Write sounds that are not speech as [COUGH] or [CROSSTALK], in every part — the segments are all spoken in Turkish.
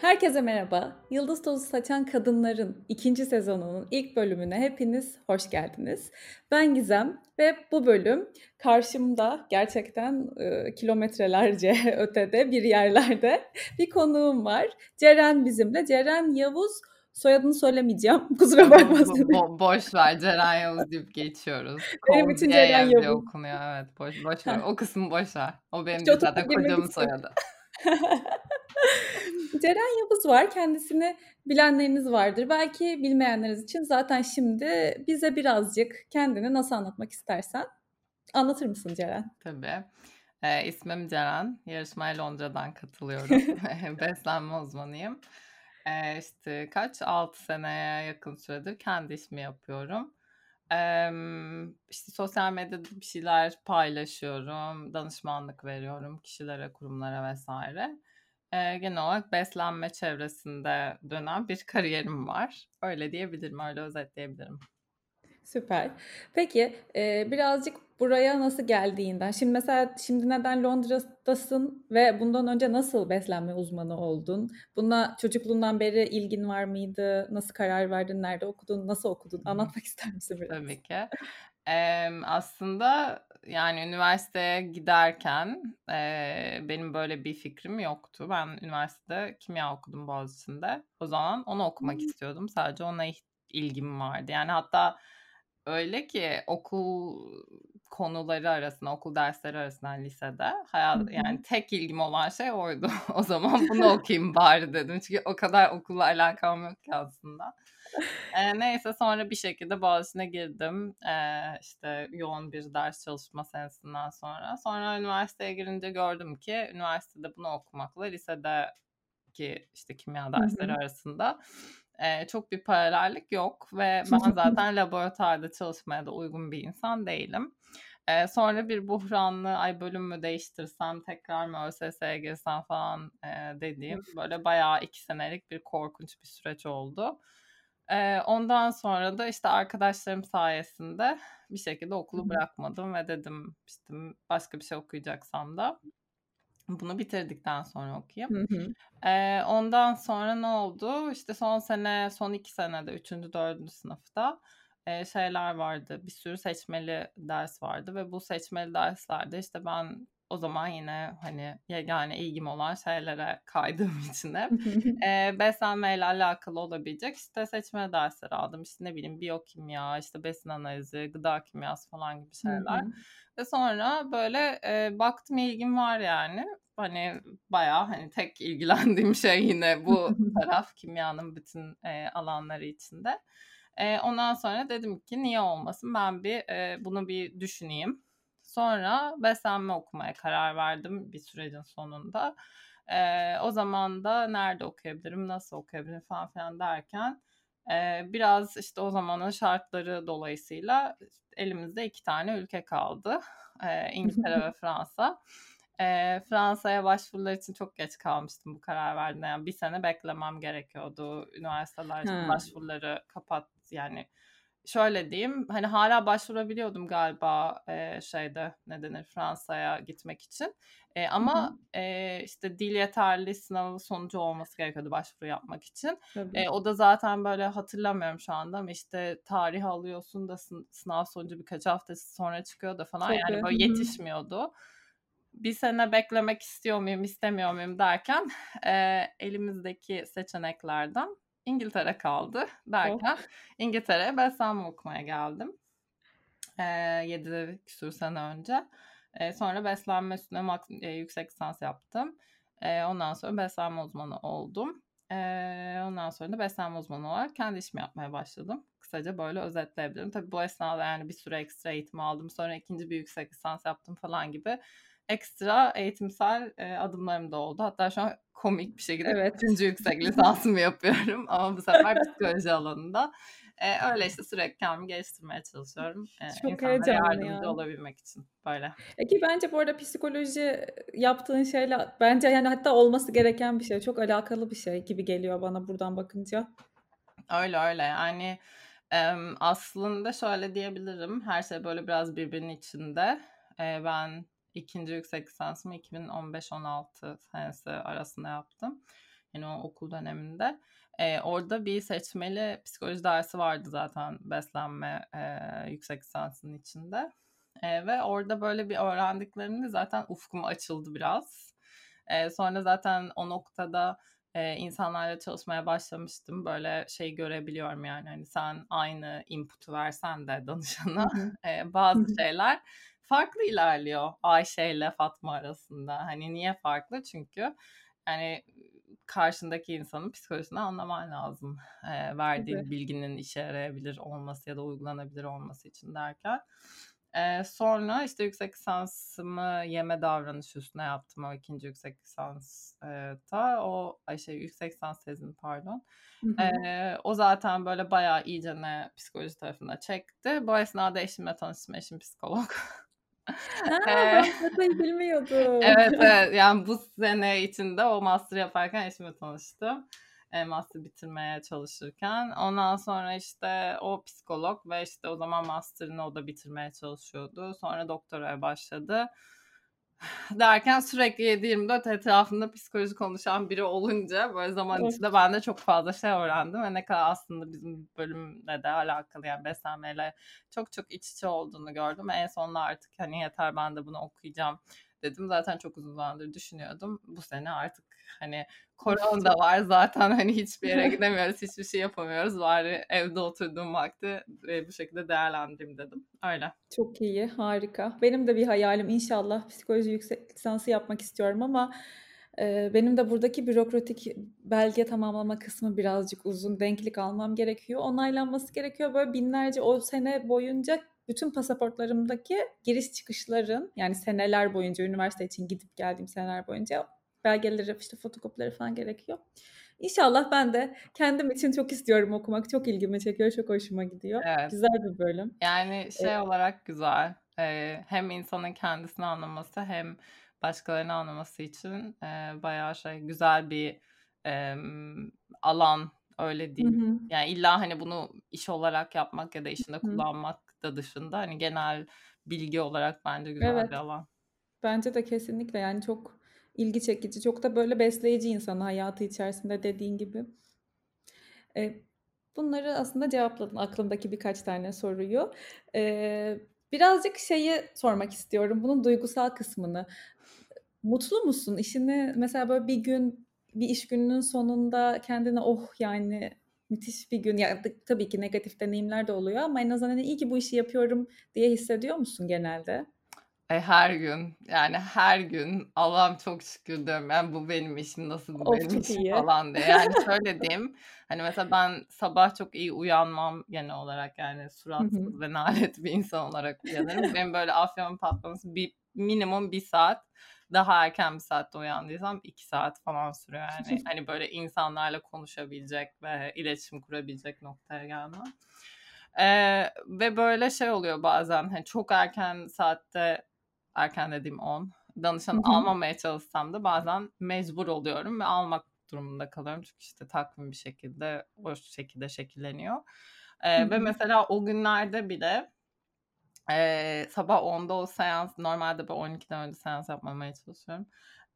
Herkese merhaba. Yıldız Tozu Saçan Kadınların ikinci sezonunun ilk bölümüne hepiniz hoş geldiniz. Ben Gizem ve bu bölüm karşımda gerçekten e, kilometrelerce [LAUGHS] ötede bir yerlerde bir konuğum var. Ceren bizimle. Ceren Yavuz soyadını söylemeyeceğim. [LAUGHS] Kusura bakmasın. Bo- boş ver Ceren Yavuz deyip geçiyoruz. [LAUGHS] Benim için Ceren Yavuz. okunuyor evet. Boş, boş ver. O kısmı boş ver. O benim zaten kocamın soyadı. [LAUGHS] Ceren Yavuz var. Kendisini bilenleriniz vardır. Belki bilmeyenleriniz için zaten şimdi bize birazcık kendini nasıl anlatmak istersen anlatır mısın Ceren? Tabii. Ee, ismim Ceren. Yarışmaya Londra'dan katılıyorum. [LAUGHS] [LAUGHS] Beslenme uzmanıyım. Ee, işte kaç? 6 seneye yakın süredir kendi işimi yapıyorum. Ee, işte sosyal medyada bir şeyler paylaşıyorum. Danışmanlık veriyorum kişilere, kurumlara vesaire. Eee, genel olarak beslenme çevresinde dönen bir kariyerim var. Öyle diyebilirim, öyle özetleyebilirim. Süper. Peki, eee, birazcık buraya nasıl geldiğinden, şimdi mesela şimdi neden Londra'dasın ve bundan önce nasıl beslenme uzmanı oldun? Buna çocukluğundan beri ilgin var mıydı? Nasıl karar verdin? Nerede okudun? Nasıl okudun? Anlatmak ister misin biraz? Tabii ki. Emm, aslında yani üniversiteye giderken eee, benim böyle bir fikrim yoktu. Ben üniversitede kimya okudum Boğaziçi'nde. O zaman onu okumak istiyordum. Sadece ona ilgim vardı. Yani hatta öyle ki okul konuları arasında, okul dersleri arasında lisede hayat yani tek ilgim olan şey oydu. [LAUGHS] o zaman bunu okuyayım bari dedim. Çünkü o kadar okulla alakam yok ki aslında. Eee, neyse sonra bir şekilde Boğaziçi'ne girdim. Eee, işte yoğun bir ders çalışma senesinden sonra. Sonra üniversiteye girince gördüm ki üniversitede bunu okumakla lisedeki işte kimya dersleri arasında eee, çok bir paralellik yok ve ben zaten laboratuvarda çalışmaya da uygun bir insan değilim. Eee, sonra bir buhranlı ay bölüm mü değiştirsem tekrar mı ÖSS'ye girsem falan eee, dediğim böyle bayağı iki senelik bir korkunç bir süreç oldu. Eee, ondan sonra da işte arkadaşlarım sayesinde bir şekilde okulu bırakmadım ve dedim işte başka bir şey okuyacaksam da bunu bitirdikten sonra okuyayım. Eee, ondan sonra ne oldu? İşte son sene, son iki senede, üçüncü, dördüncü sınıfta eee, şeyler vardı. Bir sürü seçmeli ders vardı ve bu seçmeli derslerde işte ben o zaman yine hani yegane ilgim olan şeylere kaydığım [LAUGHS] için hep [LAUGHS] e, beslenmeyle alakalı olabilecek işte seçme dersleri aldım. İşte ne bileyim biyokimya, işte besin analizi, gıda kimyası falan gibi şeyler. Ve sonra böyle e, baktım ilgim var yani. Hani bayağı hani tek ilgilendiğim [LAUGHS] şey yine bu taraf kimyanın bütün e, alanları içinde. E, ondan sonra dedim ki niye olmasın ben bir e, bunu bir düşüneyim Sonra beslenme okumaya karar verdim bir sürecin sonunda. Ee, o zaman da nerede okuyabilirim, nasıl okuyabilirim falan filan derken e, biraz işte o zamanın şartları dolayısıyla elimizde iki tane ülke kaldı. E, İngiltere ve Fransa. E, Fransa'ya başvurular için çok geç kalmıştım bu karar verdiğimde. Yani bir sene beklemem gerekiyordu. Üniversiteler hmm. başvuruları kapat yani şöyle diyeyim hani hala başvurabiliyordum galiba e, şeyde ne denir Fransa'ya gitmek için. E, ama e, işte dil yeterli sınavı sonucu olması gerekiyordu başvuru yapmak için. E, o da zaten böyle hatırlamıyorum şu anda ama işte tarih alıyorsun da sınav sonucu birkaç hafta sonra çıkıyor da falan Tabii. yani böyle yetişmiyordu. Bir sene beklemek istiyor muyum istemiyor muyum? derken e, elimizdeki seçeneklerden İngiltere kaldı derken oh. İngiltere'ye beslenme okumaya geldim. E, 7 küsur sene önce. E, sonra beslenme üstüne mak- e, yüksek lisans yaptım. E, ondan sonra beslenme uzmanı oldum. E, ondan sonra da beslenme uzmanı olarak kendi işimi yapmaya başladım. Kısaca böyle özetleyebilirim. Tabii bu esnada yani bir süre ekstra eğitim aldım. Sonra ikinci bir yüksek lisans yaptım falan gibi ekstra eğitimsel e, adımlarım da oldu. Hatta şu an komik bir şekilde evet. üçüncü yüksek lisansımı yapıyorum [LAUGHS] ama bu sefer psikoloji alanında. E, öyle işte sürekli kendimi geliştirmeye çalışıyorum. E, Çok heyecanlı yardımcı ya. olabilmek için böyle. E ki bence bu arada psikoloji yaptığın şeyle bence yani hatta olması gereken bir şey. Çok alakalı bir şey gibi geliyor bana buradan bakınca. Öyle öyle yani e, aslında şöyle diyebilirim. Her şey böyle biraz birbirinin içinde. E, ben ikinci yüksek lisansımı 2015-16 senesi arasında yaptım. Yani o okul döneminde. Eee, orada bir seçmeli psikoloji dersi vardı zaten beslenme, eee, yüksek lisansının içinde. Eee, ve orada böyle bir öğrendiklerimde zaten ufkum açıldı biraz. Eee, sonra zaten o noktada, eee, insanlarla çalışmaya başlamıştım. Böyle şey görebiliyorum yani hani sen aynı input'u versen de danışana, Hı bazı [LAUGHS] şeyler farklı ilerliyor Ayşe ile Fatma arasında. Hani niye farklı? Çünkü hani karşındaki insanın psikolojisini anlaman lazım. Eee, verdiğin Tabii. bilginin işe yarayabilir olması ya da uygulanabilir olması için derken. Eee, sonra işte yüksek lisansımı yeme davranışı üstüne yaptım o 2. yüksek lisans eee, ta. O şey yüksek lisans tezini pardon. Hı hı. Eee, o zaten böyle bayağı iyicene psikoloji tarafına çekti. Bu esnada eşimle tanıştım. Eşim psikolog. [LAUGHS] Ha, ben bilmiyordum. evet, [LAUGHS] evet. Yani bu sene içinde o master yaparken eşimle tanıştım. Eee, master bitirmeye çalışırken. Ondan sonra işte o psikolog ve işte o zaman master'ını o da bitirmeye çalışıyordu. Sonra doktoraya başladı. Derken sürekli 7/24 etrafında psikoloji konuşan biri olunca böyle zaman Of. içinde ben de çok fazla şey öğrendim ve ne kadar aslında bizim bölümle de alakalı yani beslenmeyle çok çok iç içe olduğunu gördüm. En sonunda artık hani yeter ben de bunu okuyacağım dedim. Zaten çok uzun zamandır düşünüyordum. Bu sene artık hani korona da var zaten hani hiçbir yere [LAUGHS] gidemiyoruz, hiçbir şey yapamıyoruz. Bari evde oturduğum vakti, eee, bu şekilde değerlendireyim dedim. Öyle. Çok iyi, harika. Benim de bir hayalim inşallah psikoloji yüksek lisansı yapmak istiyorum ama, eee, benim de buradaki bürokratik belge tamamlama kısmı birazcık uzun. Denklik almam gerekiyor, onaylanması gerekiyor. Böyle binlerce o sene boyunca bütün pasaportlarımdaki giriş çıkışların yani seneler boyunca üniversite için gidip geldiğim seneler boyunca belgeleri, işte fotokopileri falan gerekiyor. İnşallah ben de kendim için çok istiyorum okumak. Çok ilgimi çekiyor, çok hoşuma gidiyor. Evet. Güzel bir bölüm. Yani şey Eee olarak güzel. Eee, hem insanın kendisini anlaması hem başkalarını anlaması için, eee, bayağı şey güzel bir, emm, alan öyle Hı diyeyim. hı. Yani illa hani bunu iş olarak yapmak ya da işinde Hı hı. kullanmak da dışında hani genel bilgi olarak bence güzel Evet. bir alan. Bence de kesinlikle yani çok ilgi çekici, çok da böyle besleyici insanı hayatı içerisinde dediğin gibi. Eee, bunları aslında cevapladın aklımdaki birkaç tane soruyu. Eee, birazcık şeyi sormak istiyorum, bunun duygusal kısmını. Mutlu musun? İşini mesela böyle bir gün, bir iş gününün sonunda kendine "Oh, yani müthiş bir gün." Ya, tabii ki negatif deneyimler de oluyor ama en azından hani "İyi ki bu işi yapıyorum." diye hissediyor musun genelde? E, her gün, yani her gün Allah'ım çok şükür diyorum. Yani bu benim işim, nasıl bu Of, benim çok işim iyi. falan diye. Yani [LAUGHS] şöyle diyeyim, hani mesela ben sabah çok iyi uyanmam genel olarak yani Hı hı. suratsız ve nalet bir insan olarak uyanırım. Benim böyle afyonum patlaması bir minimum 1 saat, daha erken bir saatte uyandıysam 2 saat falan sürüyor yani. [LAUGHS] Hani böyle insanlarla konuşabilecek ve iletişim kurabilecek noktaya gelmem. Eee, ve böyle şey oluyor bazen hani çok erken saatte, erken dediğim 10, Hı danışan almamaya çalışsam da bazen mecbur oluyorum ve almak durumunda kalıyorum. Çünkü işte takvim bir şekilde o şekilde şekilleniyor. Eee, ve mesela o günlerde bile, eee, sabah 10'da o seans normalde ben 12'den önce seans yapmamaya çalışıyorum.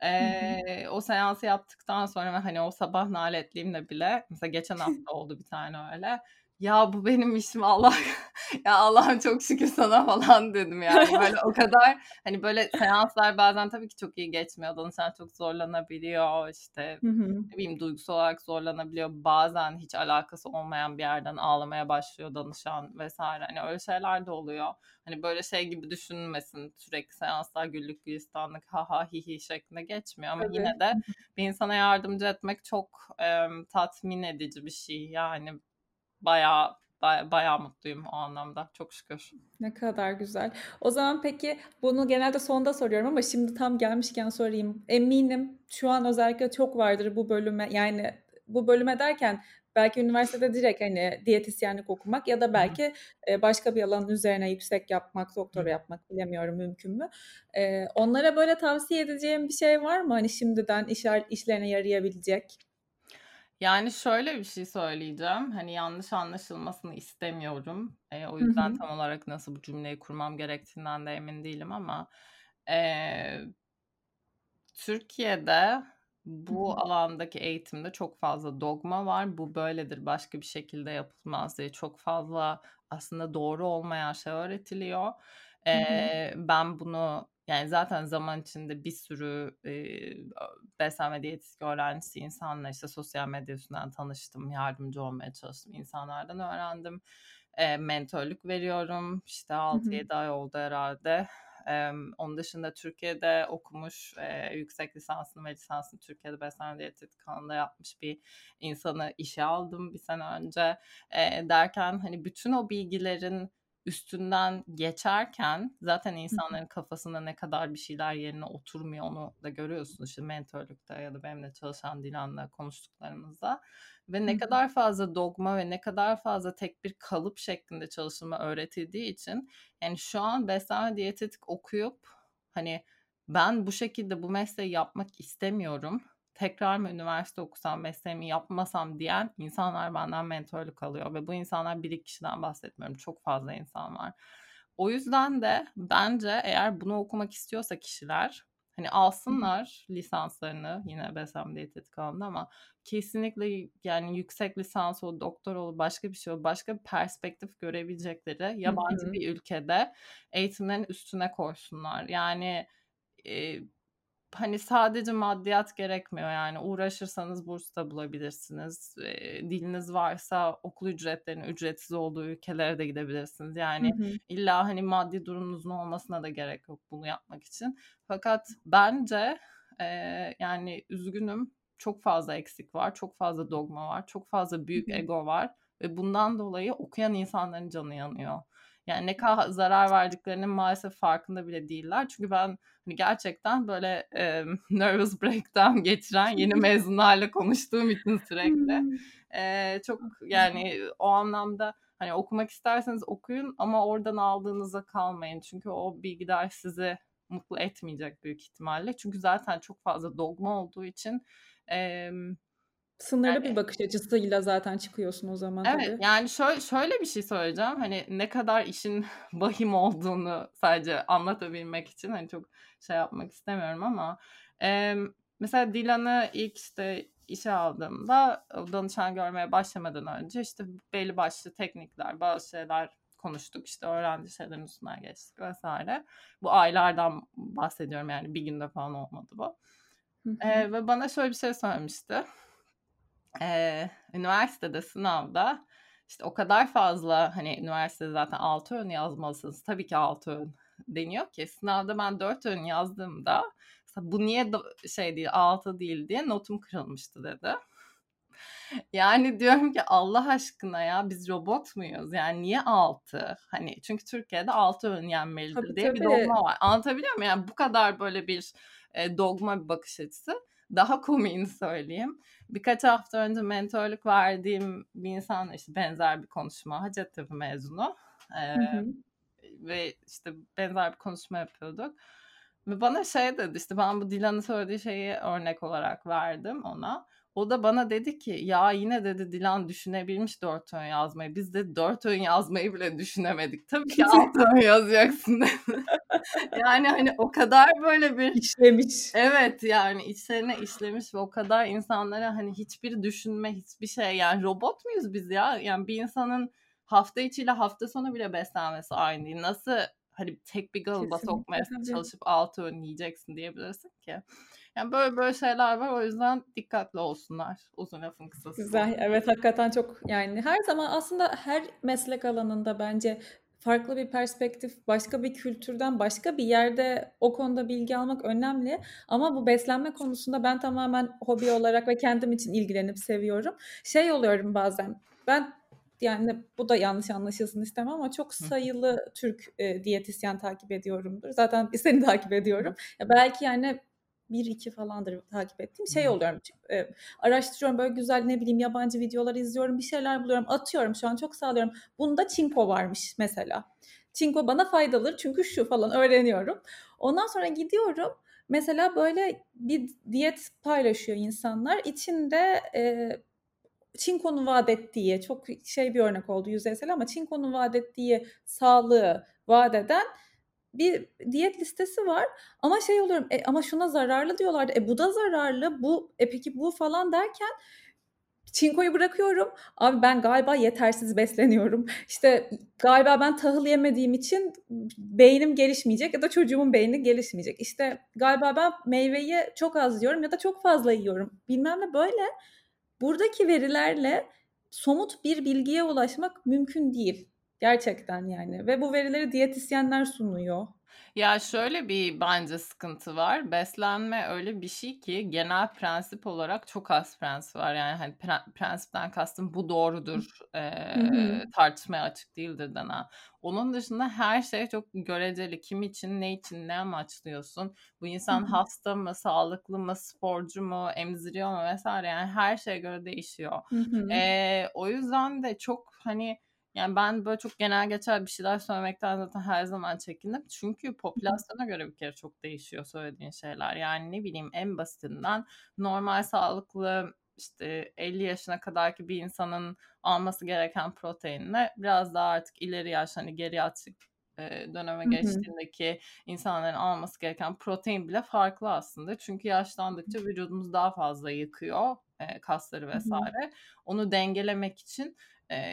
Eee, o seansı yaptıktan sonra hani o sabah naletliğimle bile mesela geçen hafta oldu bir tane öyle. "Ya bu benim işim Allah [LAUGHS] ya Allah'ım çok şükür sana." [LAUGHS] falan dedim yani. Böyle o kadar hani böyle seanslar bazen tabii ki çok iyi geçmiyor. Danışan çok zorlanabiliyor, işte, Hı hı. ne bileyim duygusal olarak zorlanabiliyor. Bazen hiç alakası olmayan bir yerden ağlamaya başlıyor danışan vs. Hani öyle şeyler de oluyor. Hani böyle şey gibi düşünülmesin, sürekli seanslar güllük gülistanlık, ha ha, hi hi şeklinde geçmiyor ama Tabii. yine de bir insana yardımcı etmek çok, emm, tatmin edici bir şey. Yani bayağı, baya bayağı mutluyum o anlamda çok şükür. Ne kadar güzel. O zaman peki bunu genelde sonda soruyorum ama şimdi tam gelmişken sorayım. Eminim şu an özellikle çok vardır bu bölüme yani bu bölüme derken belki üniversitede direkt hani diyetisyenlik okumak ya da belki, eee, başka bir alanın üzerine yüksek yapmak, doktora yapmak bilemiyorum mümkün mü? Eee, onlara böyle tavsiye edeceğin bir şey var mı? Hani şimdiden işer işlerine yarayabilecek? Yani şöyle bir şey söyleyeceğim, hani yanlış anlaşılmasını istemiyorum. Eee, o Hı yüzden hı. tam olarak nasıl bu cümleyi kurmam gerektiğinden de emin değilim ama, eee Türkiye'de bu alandaki eğitimde çok fazla dogma var. Bu böyledir, başka bir şekilde yapılmaz diye çok fazla aslında doğru olmayan şey öğretiliyor. Ee, ben bunu yani zaten zaman içinde bir sürü e, beslenme diyetistik öğrencisi insanla işte sosyal medya üstünden tanıştım, yardımcı olmaya çalıştım, insanlardan öğrendim. E, mentörlük veriyorum. İşte 6-7 ay oldu herhalde. E, onun dışında Türkiye'de okumuş, e, yüksek lisansını ve lisansını Türkiye'de beslenme diyetetik alanında yapmış bir insanı işe aldım bir sene önce. E, derken hani bütün o bilgilerin üstünden geçerken zaten insanların kafasında ne kadar bir şeyler yerine oturmuyor onu da görüyorsunuz işte mentörlükte ya da benimle çalışan Dilan'la konuştuklarımızda ve ne kadar fazla dogma ve ne kadar fazla tek bir kalıp şeklinde çalışılma öğretildiği için yani şu an beslenme diyetetik okuyup hani ben bu şekilde bu mesleği yapmak istemiyorum tekrar mı üniversite okusam mesleğimi yapmasam diyen insanlar benden mentörlük alıyor ve bu insanlar bir iki kişiden bahsetmiyorum çok fazla insan var. O yüzden de bence eğer bunu okumak istiyorsa kişiler hani alsınlar lisanslarını yine beslenme diyetetik alanında ama kesinlikle yani yüksek lisans o doktor olur başka bir şey olur başka bir perspektif görebilecekleri yabancı bir ülkede eğitimlerin üstüne koysunlar. Yani e, hani sadece maddiyat gerekmiyor yani uğraşırsanız burs da bulabilirsiniz. E, diliniz varsa okul ücretlerinin ücretsiz olduğu ülkelere de gidebilirsiniz. Yani hı hı. illa hani maddi durumunuzun olmasına da gerek yok bunu yapmak için. Fakat bence e, yani üzgünüm çok fazla eksik var, çok fazla dogma var, çok fazla büyük hı hı. ego var ve bundan dolayı okuyan insanların canı yanıyor. Yani ne kadar zarar verdiklerinin maalesef farkında bile değiller. Çünkü ben hani gerçekten böyle e, [LAUGHS] nervous breakdown geçiren yeni [LAUGHS] mezunlarla konuştuğum için sürekli e, çok yani o anlamda hani okumak isterseniz okuyun ama oradan aldığınıza kalmayın. Çünkü o bilgiler sizi mutlu etmeyecek büyük ihtimalle. Çünkü zaten çok fazla dogma olduğu için e, Sınırlı yani, bir bakış açısıyla zaten çıkıyorsun o zaman Evet tabii. yani şöyle, şöyle bir şey söyleyeceğim. Hani ne kadar işin [LAUGHS] vahim olduğunu sadece anlatabilmek için hani çok şey yapmak istemiyorum ama e, mesela Dilan'ı ilk işte işe aldığımda danışan görmeye başlamadan önce işte belli başlı teknikler, bazı şeyler konuştuk. İşte öğrenci şeylerin üstünden geçtik vesaire. Bu aylardan bahsediyorum yani bir günde falan olmadı bu. ee, ve bana şöyle bir şey söylemişti e, üniversitede sınavda işte o kadar fazla hani üniversitede zaten 6 ön yazmalısınız. Tabii ki 6 ön deniyor ki sınavda ben 4 ön yazdığımda bu niye şey değil 6 değil diye notum kırılmıştı dedi. Yani diyorum ki Allah aşkına ya biz robot muyuz? Yani niye 6? Hani çünkü Türkiye'de 6 ön yenmelidir tabii, diye tabii. bir dogma var. Anlatabiliyor muyum? Yani bu kadar böyle bir e, dogma bir bakış açısı. Daha komiğini söyleyeyim. Birkaç hafta önce mentorluk verdiğim bir insanla işte benzer bir konuşma. Hacettepe mezunu. Ee, hı hı. Ve işte benzer bir konuşma yapıyorduk. Ve bana şey dedi işte ben bu Dilan'ın söylediği şeyi örnek olarak verdim ona. O da bana dedi ki ya yine dedi Dilan düşünebilmiş dört ön yazmayı. Biz de dört ön yazmayı bile düşünemedik. Tabii ki [LAUGHS] alt ön yazacaksın dedi. [LAUGHS] yani hani o kadar böyle bir... işlemiş. Evet yani içlerine işlemiş ve o kadar insanlara hani hiçbir düşünme hiçbir şey yani robot muyuz biz ya? Yani bir insanın hafta içiyle hafta sonu bile beslenmesi aynı değil. Nasıl hani tek bir galıba sokmaya çalışıp altı ön yiyeceksin diyebilirsin ki. Yani böyle böyle şeyler var. O yüzden dikkatli olsunlar. Uzun lafın kısası. Güzel. Evet hakikaten çok yani her zaman aslında her meslek alanında bence farklı bir perspektif, başka bir kültürden, başka bir yerde o konuda bilgi almak önemli. Ama bu beslenme konusunda ben tamamen hobi olarak ve kendim için ilgilenip seviyorum. Şey oluyorum bazen. Ben yani bu da yanlış anlaşılsın istemem ama çok sayılı Türk e, diyetisyen takip ediyorumdur. Zaten seni [LAUGHS] takip ediyorum. Ya belki yani bir iki falandır takip ettiğim şey oluyorum. E, araştırıyorum böyle güzel ne bileyim yabancı videolar izliyorum bir şeyler buluyorum atıyorum şu an çok sağlıyorum. Bunda çinko varmış mesela. Çinko bana faydalı çünkü şu falan öğreniyorum. Ondan sonra gidiyorum mesela böyle bir diyet paylaşıyor insanlar. İçinde e, Çinko'nun vaat ettiği çok şey bir örnek oldu yüzeysel ama Çinko'nun vaat ettiği sağlığı vaat eden bir diyet listesi var ama şey oluyorum e, ama şuna zararlı diyorlardı. E bu da zararlı. Bu e peki bu falan derken çinkoyu bırakıyorum. Abi ben galiba yetersiz besleniyorum. İşte galiba ben tahıl yemediğim için beynim gelişmeyecek ya da çocuğumun beyni gelişmeyecek. İşte galiba ben meyveyi çok az yiyorum ya da çok fazla yiyorum. Bilmem ne böyle. Buradaki verilerle somut bir bilgiye ulaşmak mümkün değil. Gerçekten yani. Ve bu verileri diyetisyenler sunuyor. Ya şöyle bir bence sıkıntı var. Beslenme öyle bir şey ki genel prensip olarak çok az prensip var. Yani hani pre- prensipten kastım bu doğrudur e, tartışmaya açık değildir denen. Onun dışında her şey çok göreceli. Kim için, ne için, ne amaçlıyorsun? Bu insan hasta mı, sağlıklı mı, sporcu mu, emziriyor mu vesaire. Yani her şeye göre değişiyor. E, o yüzden de çok hani yani ben böyle çok genel geçer bir şeyler söylemekten zaten her zaman çekindim. Çünkü popülasyona göre bir kere çok değişiyor söylediğin şeyler. Yani ne bileyim en basitinden normal sağlıklı işte 50 yaşına kadarki bir insanın alması gereken proteinle biraz daha artık ileri yaş hani geriatrik döneme geçtiğindeki insanların alması gereken protein bile farklı aslında. Çünkü yaşlandıkça vücudumuz daha fazla yıkıyor kasları vesaire. Onu dengelemek için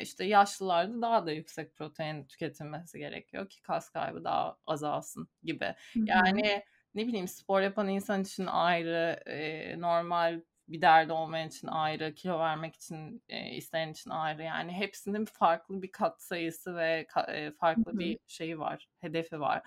işte yaşlılarda daha da yüksek protein tüketilmesi gerekiyor ki kas kaybı daha azalsın gibi. Yani ne bileyim spor yapan insan için ayrı, normal bir derdi olmayan için ayrı, kilo vermek için e, isteyen için ayrı. Yani hepsinin farklı bir kat sayısı ve e, farklı Hı-hı. bir şeyi var, hedefi var.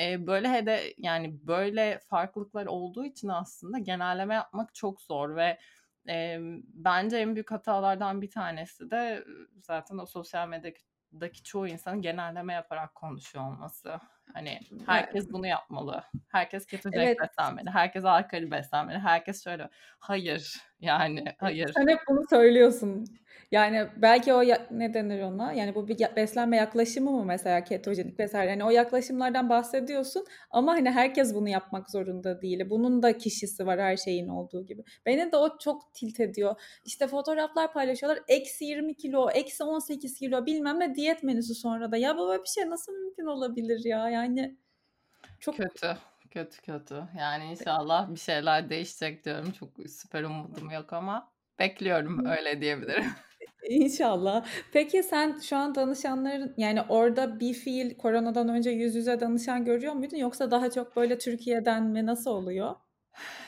E, böyle hede yani böyle farklılıklar olduğu için aslında genelleme yapmak çok zor ve e, bence en büyük hatalardan bir tanesi de zaten o sosyal medyadaki çoğu insanın genelleme yaparak konuşuyor olması. Hani herkes bunu yapmalı. Herkes ketojenik evet. beslenmeli. Herkes alkali beslenmeli. Herkes şöyle. Hayır. Yani hayır. Sen hep bunu söylüyorsun. Yani belki o ya, ne denir ona? Yani bu bir beslenme yaklaşımı mı mesela ketojenik vesaire? Yani o yaklaşımlardan bahsediyorsun ama hani herkes bunu yapmak zorunda değil. Bunun da kişisi var her şeyin olduğu gibi. Beni de o çok tilt ediyor. İşte fotoğraflar paylaşıyorlar. Eksi 20 kilo, eksi 18 kilo bilmem ne diyet menüsü sonra da. Ya böyle bir şey nasıl mümkün olabilir ya? Yani çok kötü. Kötü kötü. Yani inşallah bir şeyler değişecek diyorum. Çok süper umudum yok ama bekliyorum öyle diyebilirim. [LAUGHS] İnşallah. Peki sen şu an danışanların yani orada bir fiil koronadan önce yüz yüze danışan görüyor muydun yoksa daha çok böyle Türkiye'den mi nasıl oluyor?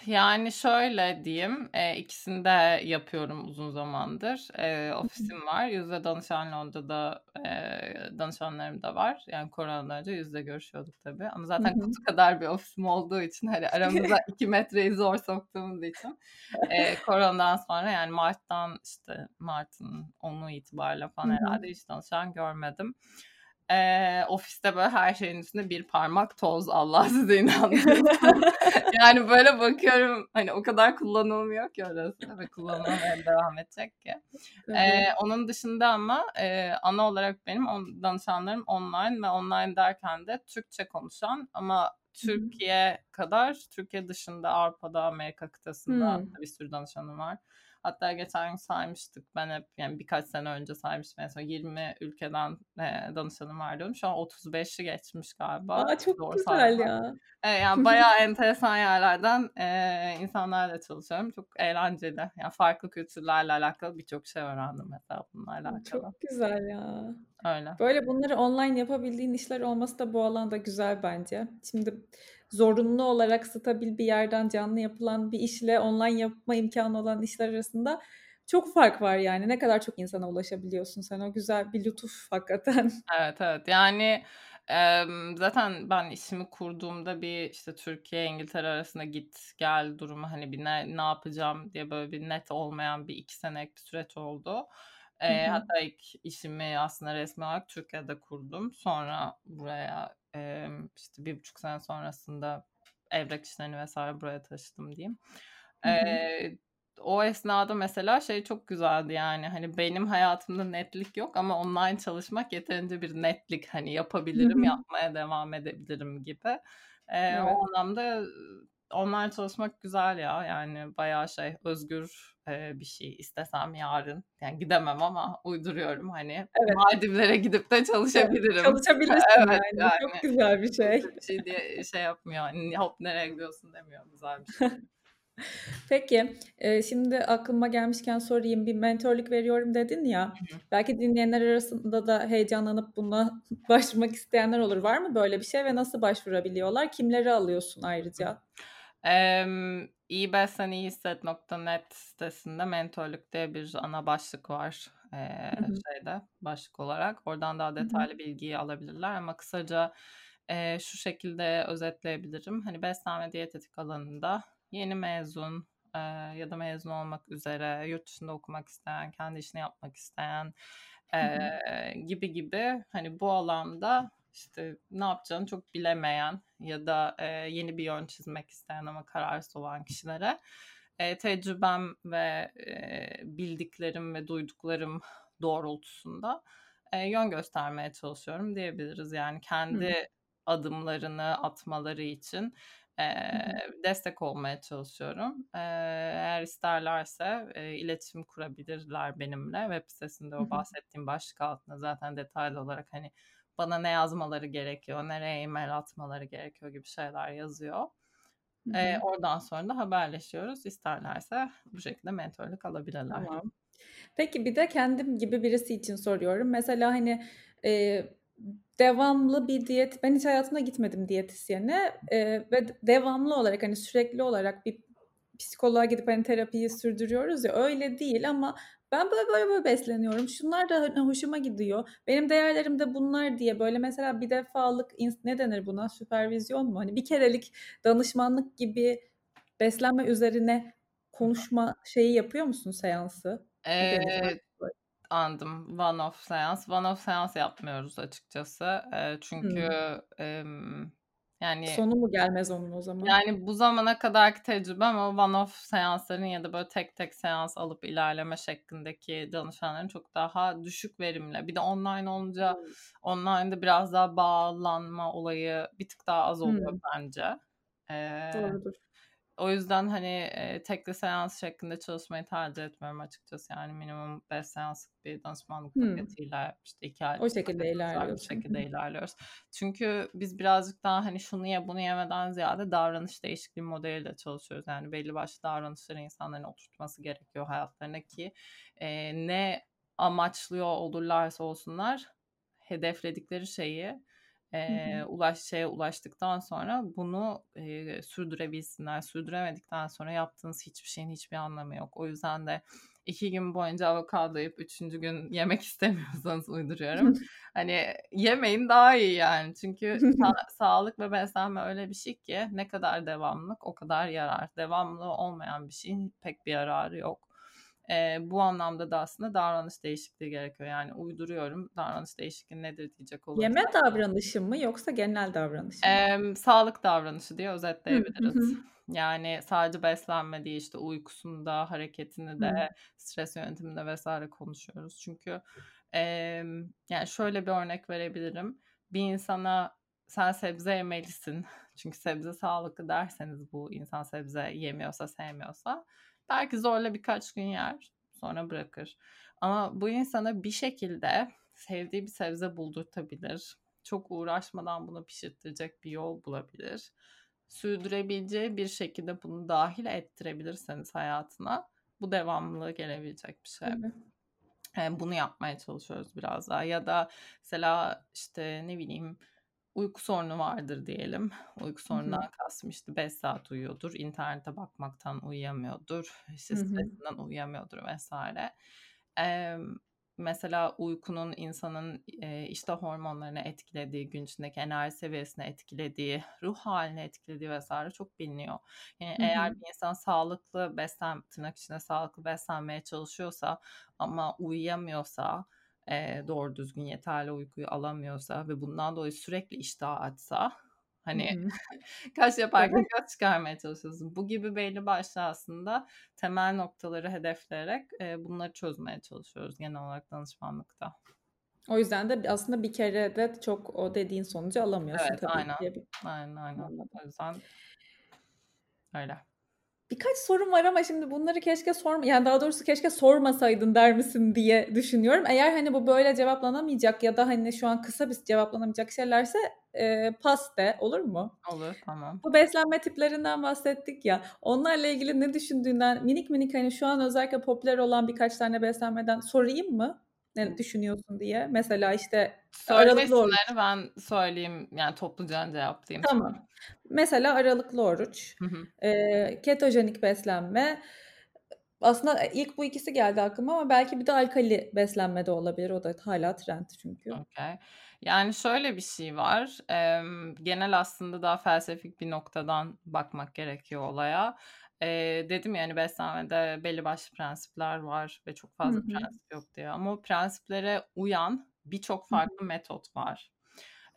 Yani şöyle diyeyim, eee, ikisini de yapıyorum uzun zamandır. Eee, ofisim var. Yüzde danışan Londra'da eee, danışanlarım da var. Yani koronadan önce yüzde görüşüyorduk tabii. Ama zaten kutu kadar bir ofisim olduğu için hani [LAUGHS] aramıza iki metreyi zor soktuğumuz için eee, koronadan sonra yani Mart'tan işte Mart'ın 10'u itibariyle falan herhalde hiç danışan görmedim. Eee, ofiste böyle her şeyin üstünde bir parmak toz. Allah size inandırsın. [LAUGHS] yani böyle bakıyorum hani o kadar kullanılmıyor ki orası ve kullanılmaya devam edecek ki. Eee, onun dışında ama eee, ana olarak benim on, danışanlarım online ve online derken de Türkçe konuşan ama Türkiye kadar Türkiye dışında Avrupa'da Amerika kıtasında hmm. bir sürü danışanım var. Hatta geçen gün saymıştık. Ben hep yani birkaç sene önce saymıştım. En son 20 ülkeden e, danışanım var diyorum. Şu an 35'i geçmiş galiba. Aa, çok Doğru güzel sayma. ya. E, yani [LAUGHS] bayağı enteresan yerlerden e, insanlarla çalışıyorum. Çok eğlenceli. Yani farklı kültürlerle alakalı birçok şey öğrendim mesela bunlarla alakalı. Çok güzel ya. Öyle. Böyle bunları online yapabildiğin işler olması da bu alanda güzel bence. Şimdi zorunlu olarak stabil bir yerden canlı yapılan bir işle online yapma imkanı olan işler arasında çok fark var yani. Ne kadar çok insana ulaşabiliyorsun sen. O güzel bir lütuf hakikaten. [LAUGHS] Evet evet. Yani e, zaten ben işimi kurduğumda bir işte Türkiye İngiltere arasında git gel durumu hani bir ne, ne yapacağım diye böyle bir net olmayan bir iki senelik bir süreç oldu. E, hatta ilk işimi aslında resmi olarak Türkiye'de kurdum. Sonra buraya e, işte bir buçuk sene sonrasında evrak işlerini vesaire buraya taşıdım diyeyim. E, o esnada mesela şey çok güzeldi yani hani benim hayatımda netlik yok ama online çalışmak yeterince bir netlik hani yapabilirim, yapmaya devam edebilirim gibi. E, evet. O anlamda online çalışmak güzel ya. Yani bayağı şey özgür e, bir şey. İstesem yarın yani gidemem ama uyduruyorum hani Evet. Maldivlere gidip de çalışabilirim. çalışabilirsin [LAUGHS] Evet yani. yani Çok güzel bir şey. bir şey diye şey yapmıyor. Hani hop nereye gidiyorsun demiyor. Güzel bir şey. [LAUGHS] Peki, eee, şimdi aklıma gelmişken sorayım. Bir mentörlük veriyorum dedin ya. Hı hı. Belki dinleyenler arasında da heyecanlanıp buna [LAUGHS] başvurmak isteyenler olur. Var mı böyle bir şey ve nasıl başvurabiliyorlar? Kimleri alıyorsun ayrıca? Emm, iyibesleniyhisset.net sitesinde mentörlük diye bir ana başlık var. Hı. şeyde başlık olarak. Oradan daha detaylı bilgiyi alabilirler ama kısaca eee, şu şekilde özetleyebilirim. Hani beslenme diyetetik alanında yeni mezun eee, ya da mezun olmak üzere yurt dışında okumak isteyen, kendi işini yapmak isteyen eee, gibi gibi hani bu alanda işte ne yapacağını çok bilemeyen ya da e, yeni bir yön çizmek isteyen ama kararsız olan kişilere e, tecrübem ve e, bildiklerim ve duyduklarım doğrultusunda e, yön göstermeye çalışıyorum diyebiliriz. Yani kendi Hı. adımlarını atmaları için e, Hı destek olmaya çalışıyorum. E, eğer isterlerse e, iletişim kurabilirler benimle. Web sitesinde o bahsettiğim başlık altında zaten detaylı olarak hani bana ne yazmaları gerekiyor, nereye e-mail atmaları gerekiyor gibi şeyler yazıyor. Hı. oradan sonra da haberleşiyoruz. İsterlerse bu şekilde mentörlük alabilirler. Tamam. Peki bir de kendim gibi birisi için soruyorum. Mesela hani eee, devamlı bir diyet, ben hiç hayatımda gitmedim diyetisyene eee, ve devamlı olarak hani sürekli olarak bir psikoloğa gidip hani terapiyi sürdürüyoruz ya öyle değil ama ben böyle böyle böyle besleniyorum. Şunlar da hani hoşuma gidiyor. Benim değerlerim de bunlar diye böyle mesela bir defalık ne denir buna? Süpervizyon mu? Hani bir kerelik danışmanlık gibi beslenme üzerine konuşma şeyi yapıyor musun seansı? Artık? anladım. One off seans. One off seans yapmıyoruz açıkçası. Eee, çünkü emm, yani Sonu mu gelmez onun o zaman? yani bu zamana kadarki tecrübem o one off seansların ya da böyle tek tek seans alıp ilerleme şeklindeki danışanların çok daha düşük verimli. Bir de online olunca Hımm. online'da biraz daha bağlanma olayı bir tık daha az oluyor Hımm. bence. Eee, Doğrudur. O yüzden hani e, tekli seans şeklinde çalışmayı tercih etmiyorum açıkçası. Yani minimum 5 seanslık bir danışmanlık Hımm. paketiyle işte 2 aylık O şekilde ilerliyorsun. Hı şekilde ilerliyoruz. Çünkü biz birazcık daha hani şunu ye bunu yemeden ziyade davranış değişikliği modeliyle çalışıyoruz. Yani belli başlı davranışları insanların oturtması gerekiyor hayatlarına ki e, ne amaçlıyor olurlarsa olsunlar hedefledikleri şeyi e, ulaş şeye ulaştıktan sonra bunu e, sürdürebilsinler. Sürdüremedikten sonra yaptığınız hiçbir şeyin hiçbir anlamı yok. O yüzden de iki gün boyunca avokado yiyip üçüncü gün yemek [LAUGHS] istemiyorsanız uyduruyorum. [LAUGHS] hani yemeyin daha iyi yani. Çünkü [LAUGHS] sa- sağlık ve beslenme öyle bir şey ki ne kadar devamlılık o kadar yarar. Devamlı olmayan bir şeyin pek bir yararı yok. E, bu anlamda da aslında davranış değişikliği gerekiyor. Yani uyduruyorum. Davranış değişikliği nedir diyecek Yeme olursak. davranışı mı yoksa genel davranış mı? E, sağlık davranışı diye hı özetleyebiliriz. hı. Yani sadece beslenme değil işte uykusunda, hareketini de, Hı. stres yönetiminde vesaire konuşuyoruz. Çünkü e, yani şöyle bir örnek verebilirim. Bir insana sen sebze yemelisin. [LAUGHS] Çünkü sebze sağlıklı derseniz bu insan sebze yemiyorsa, sevmiyorsa belki zorla birkaç gün yer, sonra bırakır. Ama bu insana bir şekilde sevdiği bir sebze buldurtabilir. Çok uğraşmadan bunu pişirtecek bir yol bulabilir. Sürdürebileceği bir şekilde bunu dahil ettirebilirseniz hayatına bu devamlılığı gelebilecek bir şey. Tabii. Yani bunu yapmaya çalışıyoruz biraz daha. Ya da mesela işte ne bileyim uyku sorunu vardır diyelim. Uyku sorunundan kastım işte 5 saat uyuyordur. internete bakmaktan uyuyamıyordur. İşte Hı hı. stresinden uyuyamıyordur vesaire. Eee, mesela uykunun insanın e, işte hormonlarını etkilediği, gün içindeki enerji seviyesini etkilediği, ruh halini etkilediği vesaire çok biliniyor. Yani Hı eğer bir insan sağlıklı beslen, tırnak içinde sağlıklı beslenmeye çalışıyorsa ama uyuyamıyorsa, e, doğru düzgün yeterli uykuyu alamıyorsa ve bundan dolayı sürekli iştah açsa hani [LAUGHS] kaş yaparken kaç çıkarmaya çalışıyorsun. Bu gibi belli başlı aslında temel noktaları hedefleyerek e, bunları çözmeye çalışıyoruz genel olarak danışmanlıkta. O yüzden de aslında bir kerede çok o dediğin sonucu alamıyorsun Evet, tabii aynen. ki. Aynen, aynen. O yüzden Öyle. Birkaç sorum var ama şimdi bunları keşke sorma yani daha doğrusu keşke sormasaydın der misin diye düşünüyorum. Eğer hani bu böyle cevaplanamayacak ya da hani şu an kısa bir cevaplanamayacak şeylerse e, pas de olur mu? Olur tamam. Bu beslenme tiplerinden bahsettik ya. Onlarla ilgili ne düşündüğünden minik minik hani şu an özellikle popüler olan birkaç tane beslenmeden sorayım mı? Ne düşünüyorsun diye. Mesela işte aralıklı oruç. Ben söyleyeyim yani topluca cevaplayayım. Tamam. Mesela aralıklı oruç, Hı hı. e, ketojenik beslenme. Aslında ilk bu ikisi geldi aklıma ama belki bir de alkali beslenme de olabilir. O da hala trend çünkü. Okay. Yani şöyle bir şey var. Em, genel aslında daha felsefik bir noktadan bakmak gerekiyor olaya. E, dedim yani beslenmede belli başlı prensipler var ve çok fazla hı. prensip yok diye. Ama o prensiplere uyan birçok farklı metot var.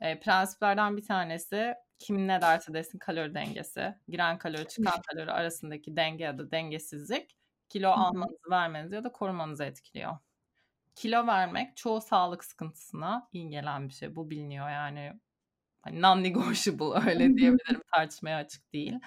E, prensiplerden bir tanesi kim ne derse desin kalori dengesi. Giren kalori çıkan kalori arasındaki denge ya da dengesizlik kilo Hı hı. almanızı vermenizi ya da korumanızı etkiliyor. Kilo vermek çoğu sağlık sıkıntısına iyi gelen bir şey. Bu biliniyor yani. Hani non-negotiable [LAUGHS] öyle diyebilirim. Tartışmaya açık değil.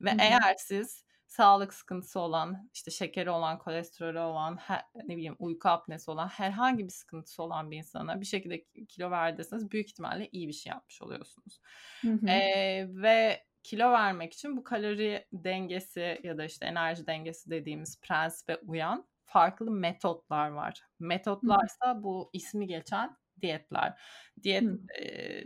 Ve Hı hı. eğer siz sağlık sıkıntısı olan, işte şekeri olan, kolesterolü olan, her, ne bileyim uyku apnesi olan, herhangi bir sıkıntısı olan bir insana bir şekilde kilo verdiyseniz büyük ihtimalle iyi bir şey yapmış oluyorsunuz. Hı hı. Ee, ve kilo vermek için bu kalori dengesi ya da işte enerji dengesi dediğimiz prensibe uyan farklı metotlar var. Metotlarsa bu ismi geçen diyetler. Diyet Hı. e,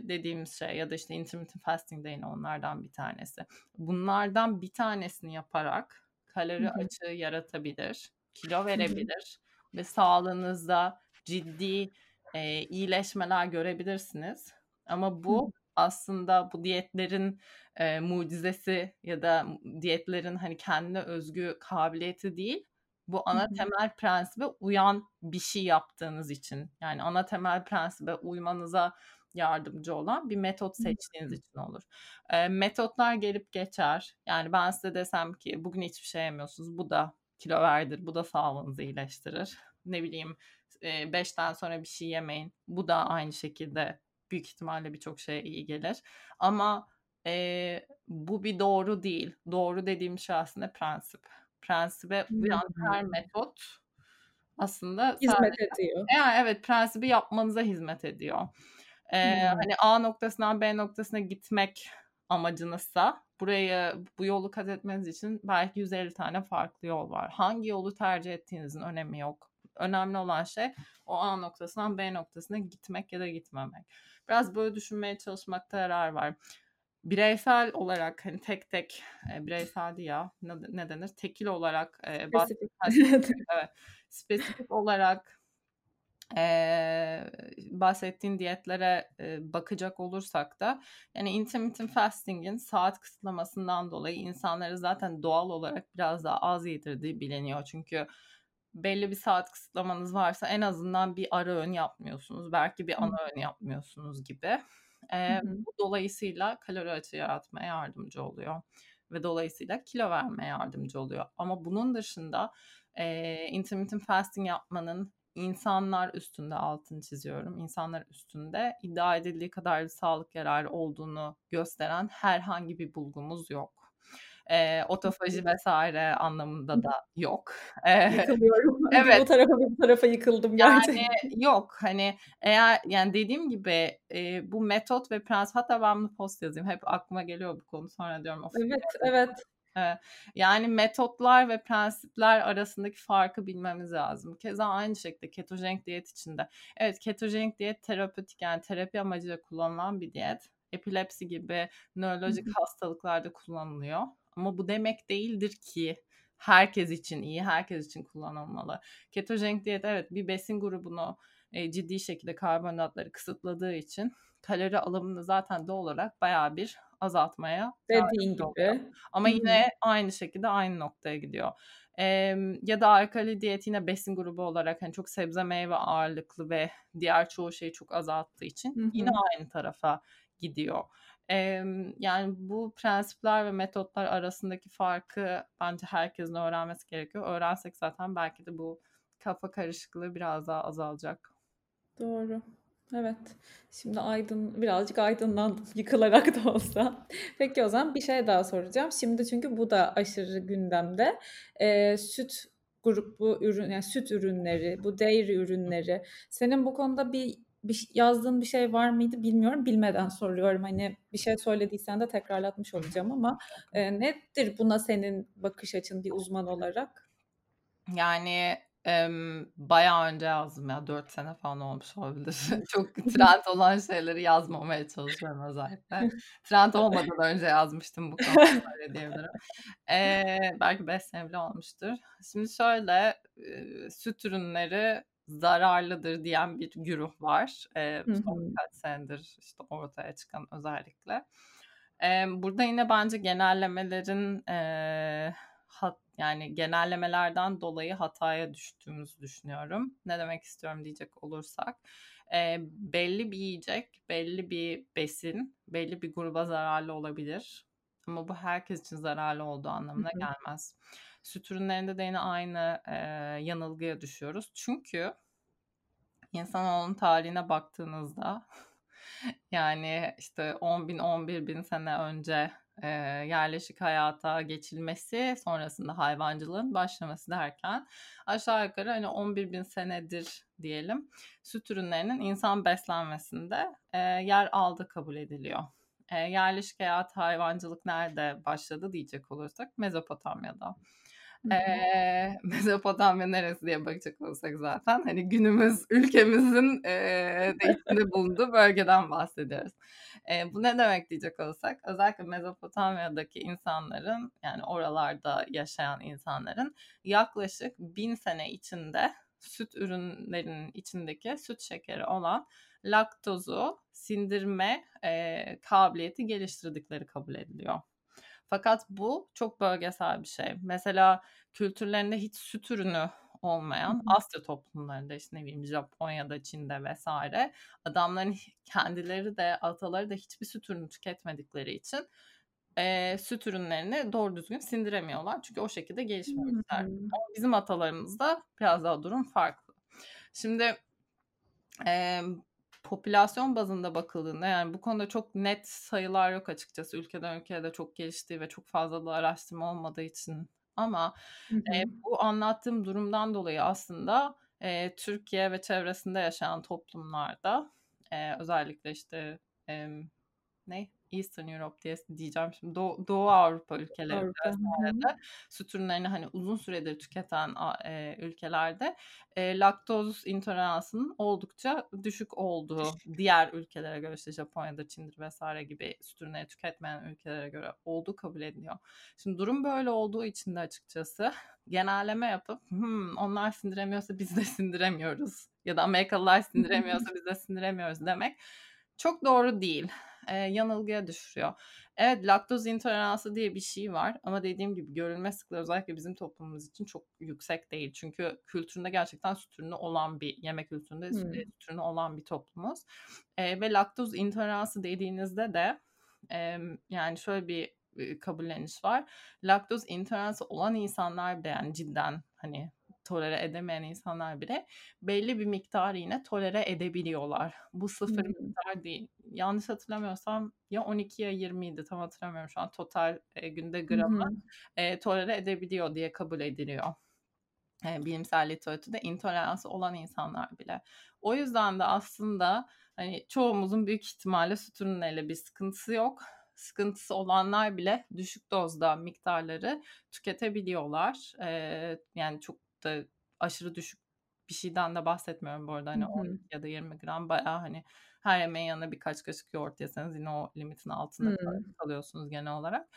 dediğimiz şey ya da işte intermittent fasting de yine onlardan bir tanesi. Bunlardan bir tanesini yaparak kalori hı. açığı yaratabilir, kilo verebilir ve sağlığınızda ciddi e, iyileşmeler görebilirsiniz. Ama bu hı. aslında bu diyetlerin e, mucizesi ya da diyetlerin hani kendine özgü kabiliyeti değil. Bu ana temel prensibe uyan bir şey yaptığınız için. Yani ana temel prensibe uymanıza yardımcı olan bir metot seçtiğiniz için olur. E, metotlar gelip geçer. Yani ben size desem ki bugün hiçbir şey yemiyorsunuz. Bu da kilo verdir. Bu da sağlığınızı iyileştirir. Ne bileyim 5'ten sonra bir şey yemeyin. Bu da aynı şekilde büyük ihtimalle birçok şeye iyi gelir. Ama e, bu bir doğru değil. Doğru dediğim şey aslında prensip. Prensibe uyan her metot aslında Hizmet sadece ediyor. yani evet prensibi yapmanıza hizmet ediyor. Eee, Hımm. hani A noktasından B noktasına gitmek amacınızsa burayı bu yolu kat etmeniz için belki 150 tane farklı yol var. Hangi yolu tercih ettiğinizin önemi yok. Önemli olan şey o A noktasından B noktasına gitmek ya da gitmemek. Biraz böyle düşünmeye çalışmakta yarar var. Bireysel olarak hani tek tek e, bireysel değil ya ne, ne denir? Tekil olarak e, Spesifik. bahsettiğin, [LAUGHS] evet, spesifik olarak e, bahsettiğin diyetlere e, bakacak olursak da yani intermittent fasting'in saat kısıtlamasından dolayı insanları zaten doğal olarak biraz daha az yedirdiği biliniyor. Çünkü belli bir saat kısıtlamanız varsa en azından bir ara öğün yapmıyorsunuz. Belki bir ana öğün yapmıyorsunuz gibi. E, bu dolayısıyla kalori açığı yaratmaya yardımcı oluyor. Ve dolayısıyla kilo vermeye yardımcı oluyor. Ama bunun dışında e, intermittent fasting yapmanın insanlar üstünde altını çiziyorum. İnsanlar üstünde iddia edildiği kadar bir sağlık yararı olduğunu gösteren herhangi bir bulgumuz yok. E, otofaji vesaire anlamında da yok. E, Yıkılıyorum. [LAUGHS] [LAUGHS] evet. Bu tarafa bu tarafa yıkıldım gerçekten. Yani yok hani eğer yani dediğim gibi e, bu metot ve prensip hatta ben bunu post yazayım. Hep aklıma geliyor bu konu sonra diyorum. Of, Evet evet. Evet. Yani metotlar ve prensipler arasındaki farkı bilmemiz lazım. Keza aynı şekilde ketojenik diyet içinde. Evet ketojenik diyet terapötik yani terapi amacıyla kullanılan bir diyet. Epilepsi gibi nörolojik hastalıklarda kullanılıyor. Ama bu demek değildir ki herkes için iyi, herkes için kullanılmalı. Ketojenik diyet evet bir besin grubunu e, ciddi şekilde karbonhidratları kısıtladığı için kalori alımını zaten doğal olarak bayağı bir azaltmaya dediğin gibi. Oluyor. Ama yine aynı şekilde aynı noktaya gidiyor. Ee, ya da alkali diyet yine besin grubu olarak hani çok sebze meyve ağırlıklı ve diğer çoğu şeyi çok azalttığı için Hı hı. yine aynı tarafa gidiyor. Ee, yani bu prensipler ve metotlar arasındaki farkı bence herkesin öğrenmesi gerekiyor. Öğrensek zaten belki de bu kafa karışıklığı biraz daha azalacak. Doğru. Evet. Şimdi aydın birazcık aydınlandım [LAUGHS] yıkılarak da olsa. Peki o zaman bir şey daha soracağım. Şimdi çünkü bu da aşırı gündemde. Eee, süt grubu ürün yani süt ürünleri, bu dairy ürünleri. Senin bu konuda bir bir yazdığın bir şey var mıydı bilmiyorum. Bilmeden soruyorum. Hani bir şey söylediysen de tekrarlatmış olacağım ama e, nedir buna senin bakış açın bir uzman olarak? Yani Emm, bayağı önce yazdım ya. 4 sene falan olmuş olabilir. [LAUGHS] Çok trend olan şeyleri yazmamaya çalışıyorum özellikle. Trend olmadan önce yazmıştım bu konuda öyle diyebilirim. Eee, belki 5 sene bile olmuştur. Şimdi şöyle, eee, süt ürünleri zararlıdır diyen bir güruh var. Hı son birkaç senedir işte ortaya çıkan özellikle. Emm, burada yine bence genellemelerin, eee, hat yani genellemelerden dolayı hataya düştüğümüzü düşünüyorum. Ne demek istiyorum diyecek olursak, eee, belli bir yiyecek, belli bir besin, belli bir gruba zararlı olabilir ama bu herkes için zararlı olduğu anlamına Hı hı. Süt ürünlerinde de yine aynı, eee, yanılgıya düşüyoruz. Çünkü insanoğlunun tarihine baktığınızda [LAUGHS] yani işte 10 bin 11 bin sene önce e, yerleşik hayata geçilmesi sonrasında hayvancılığın başlaması derken aşağı yukarı hani 11 bin senedir diyelim süt ürünlerinin insan beslenmesinde e, yer aldı kabul ediliyor. E, yerleşik hayat hayvancılık nerede başladı diyecek olursak Mezopotamya'da. Ee, [LAUGHS] Mezopotamya neresi diye bakacak olursak zaten hani günümüz ülkemizin e, [LAUGHS] de içinde bulunduğu bölgeden bahsediyoruz. E, bu ne demek diyecek olursak özellikle Mezopotamya'daki insanların yani oralarda yaşayan insanların yaklaşık bin sene içinde süt ürünlerinin içindeki süt şekeri olan laktozu sindirme e, kabiliyeti geliştirdikleri kabul ediliyor. Fakat bu çok bölgesel bir şey. Mesela kültürlerinde hiç süt ürünü olmayan Asya toplumlarında işte ne bileyim Japonya'da, Çin'de vesaire adamların kendileri de ataları da hiçbir süt ürünü tüketmedikleri için e, süt ürünlerini doğru düzgün sindiremiyorlar. Çünkü o şekilde gelişmemişler. Ama bizim atalarımızda biraz daha durum farklı. Şimdi e, popülasyon bazında bakıldığında yani bu konuda çok net sayılar yok açıkçası. Ülkeden ülkeye de çok geliştiği ve çok fazla da araştırma olmadığı için. Ama e, bu anlattığım durumdan dolayı aslında e, Türkiye ve çevresinde yaşayan toplumlarda e, özellikle işte e, ne Eastern Europe diye diyeceğim şimdi Doğu, Doğu Avrupa ülkelerinde Avrupa. vesairede süt ürünlerini hani uzun süredir tüketen e, ülkelerde e, laktoz intoleransının oldukça düşük olduğu diğer ülkelere göre işte Japonya'da Çin'dir vesaire gibi süt ürünleri tüketmeyen ülkelere göre olduğu kabul ediliyor. Şimdi durum böyle olduğu için de açıkçası [LAUGHS] genelleme yapıp hmm, onlar sindiremiyorsa biz de sindiremiyoruz ya da Amerikalılar sindiremiyorsa biz de sindiremiyoruz demek çok doğru değil e, yanılgıya düşürüyor. Evet laktoz intoleransı diye bir şey var ama dediğim gibi görülme sıklığı özellikle bizim toplumumuz için çok yüksek değil. Çünkü kültüründe gerçekten süt ürünü olan bir yemek kültüründe hmm. süt ürünü olan bir toplumuz. E, ve laktoz intoleransı dediğinizde de e, yani şöyle bir kabulleniş var. Laktoz intoleransı olan insanlar bile yani cidden hani tolere edemeyen insanlar bile belli bir miktarı yine tolere edebiliyorlar. Bu sıfır hmm. miktar değil. Yanlış hatırlamıyorsam ya 12 ya 20 idi tam hatırlamıyorum şu an total e, günde gramı hmm. e, tolere edebiliyor diye kabul ediliyor. E, bilimsel literatürde intoleransı olan insanlar bile. O yüzden de aslında hani çoğumuzun büyük ihtimalle süt ürünleriyle bir sıkıntısı yok sıkıntısı olanlar bile düşük dozda miktarları tüketebiliyorlar. Ee, yani çok da aşırı düşük bir şeyden de bahsetmiyorum bu arada. Hani 10 ya da 20 gram bayağı hani her yemeğin yanına birkaç kaşık yoğurt yerseniz yine o limitin altında hmm. kalıyorsunuz genel olarak.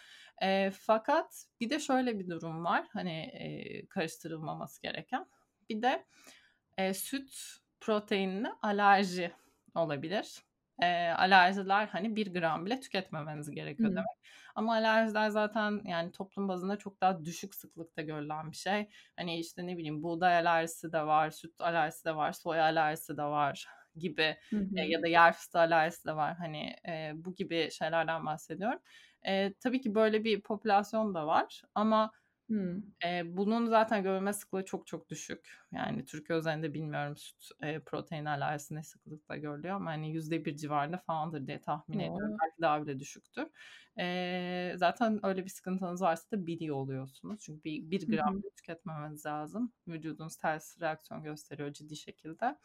E, fakat bir de şöyle bir durum var. Hani e, karıştırılmaması gereken. Bir de e, süt proteinine alerji olabilir e, alerjiler hani bir gram bile tüketmemeniz gerekiyor hmm. demek. Ama alerjiler zaten yani toplum bazında çok daha düşük sıklıkta görülen bir şey. Hani işte ne bileyim buğday alerjisi de var, süt alerjisi de var, soya alerjisi de var [LAUGHS] gibi hı E, ya da yer fıstığı alerjisi de var. Hani e, bu gibi şeylerden bahsediyorum. E, tabii ki böyle bir popülasyon da var ama Hımm. Eee, bunun zaten görülme sıklığı çok çok düşük. Yani Türkiye özelinde bilmiyorum süt, eee, protein alerjisi ne sıklıkla görülüyor ama hani %1 civarında falandır diye tahmin ediyorum. O! Belki daha bile düşüktür. Eee, zaten öyle bir sıkıntınız varsa da biliyor oluyorsunuz. Çünkü bir 1 Hı gram bile tüketmemeniz lazım. Vücudunuz ters reaksiyon gösteriyor ciddi şekilde.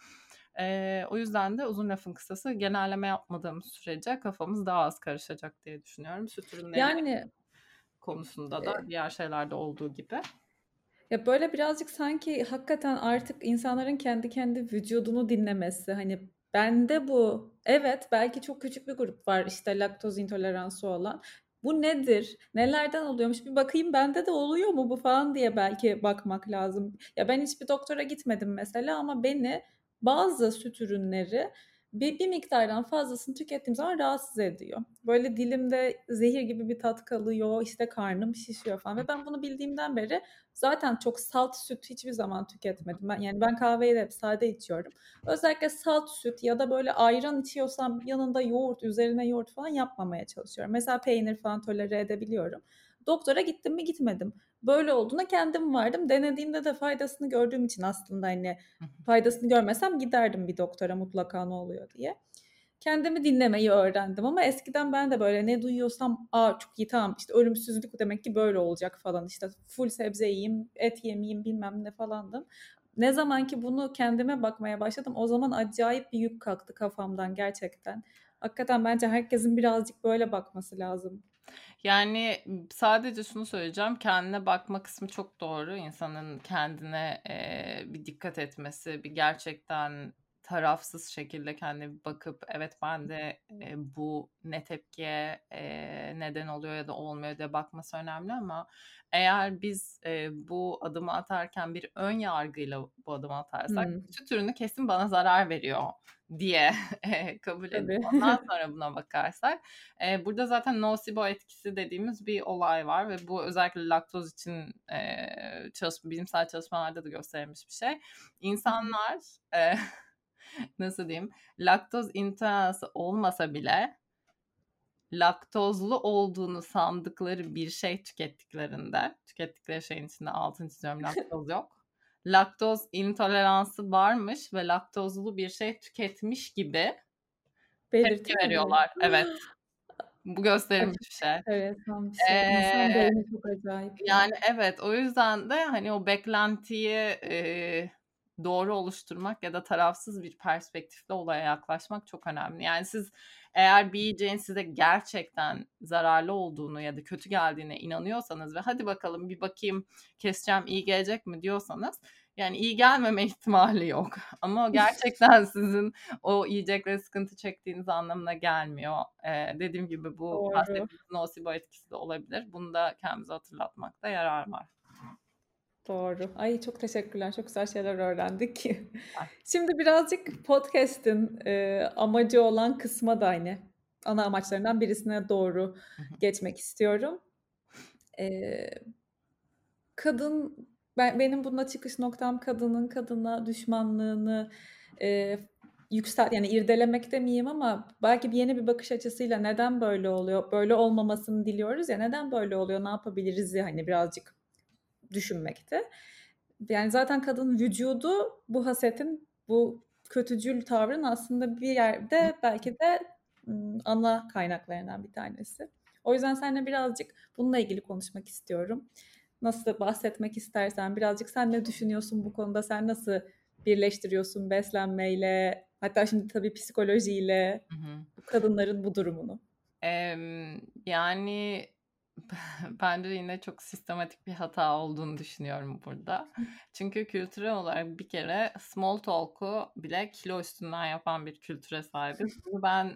Eee, o yüzden de uzun lafın kısası genelleme yapmadığımız sürece kafamız daha az karışacak diye düşünüyorum. Süt ürünleri Yani konusunda da Eee diğer şeylerde olduğu gibi. Ya, böyle birazcık sanki hakikaten artık insanların kendi kendi vücudunu dinlemesi, hani, bende bu, evet, belki çok küçük bir grup var, işte, laktoz intoleransı olan. Bu nedir? Nelerden oluyormuş? Bir bakayım bende de oluyor mu bu falan diye belki bakmak lazım. Ya, ben hiçbir doktora gitmedim mesela ama beni bazı süt ürünleri bir bir miktardan fazlasını tükettiğim zaman rahatsız ediyor. Böyle dilimde zehir gibi bir tat kalıyor, işte, karnım şişiyor falan ve ben bunu bildiğimden beri zaten çok salt süt hiçbir zaman tüketmedim. Ben yani ben kahveyi de hep sade içiyorum. Özellikle salt süt ya da böyle ayran içiyorsam yanında yoğurt, üzerine yoğurt falan yapmamaya çalışıyorum. Mesela peynir falan tolere edebiliyorum. Doktora gittim mi gitmedim. Böyle olduğuna kendim vardım. Denediğimde de faydasını gördüğüm için aslında hani faydasını görmesem giderdim bir doktora mutlaka ne oluyor diye. Kendimi dinlemeyi öğrendim ama eskiden ben de böyle ne duyuyorsam, "A, çok iyi, tamam, işte, ölümsüzlük demek ki böyle olacak." falan, işte, full sebze yiyeyim, et yemeyeyim, bilmem ne falandım. Ne zaman ki bunu kendime bakmaya başladım, o zaman acayip bir yük kalktı kafamdan gerçekten. Hakikaten bence herkesin birazcık böyle bakması lazım. Yani, sadece şunu söyleyeceğim, kendine bakma kısmı çok doğru. İnsanın kendine, eee, bir dikkat etmesi, bir gerçekten tarafsız şekilde kendine bir bakıp, evet bende, eee, bu ne tepkiye, eee, neden oluyor ya da olmuyor diye bakması önemli ama eğer biz, eee, bu adımı atarken bir ön yargıyla bu adımı atarsak, Hımm. süt ürünü kesin bana zarar veriyor [LAUGHS] diye, eee, kabul edip Tabii. ondan [LAUGHS] sonra buna bakarsak, eee, burada zaten nosibo etkisi dediğimiz bir olay var ve bu özellikle laktoz için, eee, çalış bilimsel çalışmalarda da gösterilmiş bir şey. İnsanlar, eee, [LAUGHS] nasıl diyeyim, laktoz intoleransı olmasa bile laktozlu olduğunu sandıkları bir şey tükettiklerinde, tükettikleri şeyin içinde altını çiziyorum [LAUGHS] laktoz yok. Laktoz intoleransı varmış ve laktozlu bir şey tüketmiş gibi tepki veriyorlar. Evet. [GASPS] Bu gösterilmiş bir şey. Enteresan bir şey. Beyni çok acayip ya. yani evet, o yüzden de hani o beklentiyi, eee, doğru oluşturmak ya da tarafsız bir perspektifle olaya yaklaşmak çok önemli. Yani siz eğer bir yiyeceğin size gerçekten zararlı olduğunu ya da kötü geldiğine inanıyorsanız ve hadi bakalım bir bakayım keseceğim iyi gelecek mi diyorsanız yani iyi gelmeme [LAUGHS] ihtimali yok. Ama o gerçekten [LAUGHS] sizin o yiyecekle sıkıntı çektiğiniz anlamına gelmiyor. Eee, dediğim gibi bu Doğru. bahsettiğimiz nosibo etkisi de olabilir. Bunu da kendimize hatırlatmakta yarar var. Doğru. Ay, çok teşekkürler. Çok güzel şeyler öğrendik. [LAUGHS] Şimdi birazcık podcast'in, eee, amacı olan kısma da hani ana amaçlarından birisine doğru geçmek istiyorum. Eee, kadın ben benim buna çıkış noktam kadının kadına düşmanlığını, eee, yüksel yani irdelemek demeyeyim ama belki bir yeni bir bakış açısıyla neden böyle oluyor, böyle olmamasını diliyoruz ya, neden böyle oluyor, ne yapabiliriz'i hani birazcık düşünmekti. Yani zaten kadın vücudu bu hasetin, bu kötücül tavrın aslında bir yerde belki de, ana kaynaklarından bir tanesi. O yüzden seninle birazcık bununla ilgili konuşmak istiyorum. Nasıl bahsetmek istersen, birazcık sen ne düşünüyorsun bu konuda? Sen nasıl birleştiriyorsun beslenmeyle, hatta şimdi tabii psikolojiyle Hı hı. kadınların bu durumunu? Emm, yani [LAUGHS] bence yine çok sistematik bir hata olduğunu düşünüyorum burada. Çünkü kültürel olarak bir kere small talk'u bile kilo üstünden yapan bir kültüre sahibiz. [LAUGHS] Bunu ben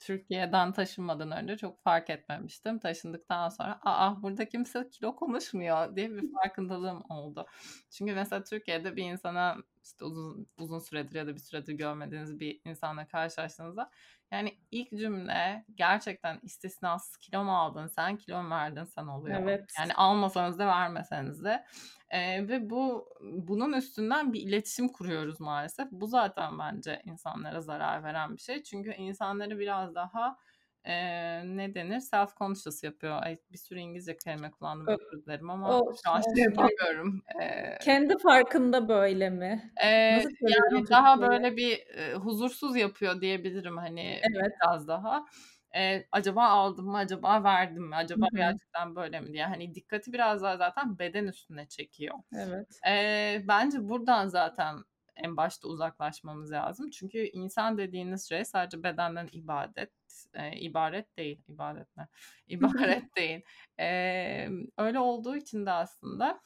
Türkiye'den taşınmadan önce çok fark etmemiştim. Taşındıktan sonra, "A, burada kimse kilo konuşmuyor." diye bir [LAUGHS] farkındalığım oldu. Çünkü mesela Türkiye'de bir insana, işte, uzun uzun süredir ya da bir süredir görmediğiniz bir insanla karşılaştığınızda, yani ilk cümle gerçekten istisnasız "Kilo mu aldın sen, kilo mu verdin sen?" oluyor. Evet. Yani almasanız da vermeseniz de. Eee, ve bu bunun üstünden bir iletişim kuruyoruz maalesef. Bu zaten bence insanlara zarar veren bir şey. Çünkü insanları biraz daha, eee, ne denir? Self conscious yapıyor. Ay, bir sürü İngilizce kelime kullandım, özür dilerim ama o şu an şey yapamıyorum. Eee Kendi farkında böyle mi? Nasıl çevirdin yani daha böyle bir, eee, huzursuz yapıyor diyebilirim, hani, Evet. biraz daha. Eee, acaba aldım mı, acaba verdim mi, acaba hı. gerçekten böyle mi diye. Hani dikkati biraz daha zaten beden üstüne çekiyor. Evet. Eee, bence buradan zaten en başta uzaklaşmamız lazım. Çünkü insan dediğiniz şey sadece bedenden ibadet eee, ibaret değil, ibadet ne? İbaret değil. Emm, öyle olduğu için de aslında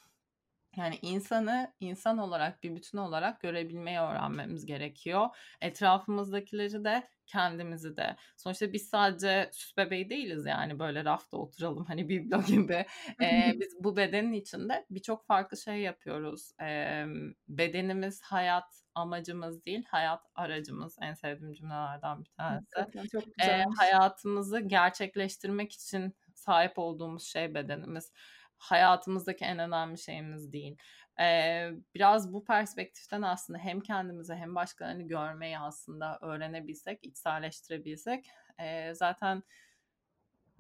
yani insanı insan olarak, bir bütün olarak görebilmeyi öğrenmemiz gerekiyor. Etrafımızdakileri de, kendimizi de. Sonuçta biz sadece süs bebeği değiliz yani böyle rafta oturalım [LAUGHS] hani biblo gibi. Eee, biz bu bedenin içinde birçok farklı şey yapıyoruz. Emm, bedenimiz hayat amacımız değil, hayat aracımız. En sevdiğim cümlelerden bir tanesi. Çok Eee, güzelmiş. hayatımızı gerçekleştirmek için sahip olduğumuz şey bedenimiz. Hayatımızdaki en önemli şeyimiz değil. Eee, biraz bu perspektiften aslında hem kendimizi hem başkalarını görmeyi aslında öğrenebilsek, içselleştirebilsek, eee, zaten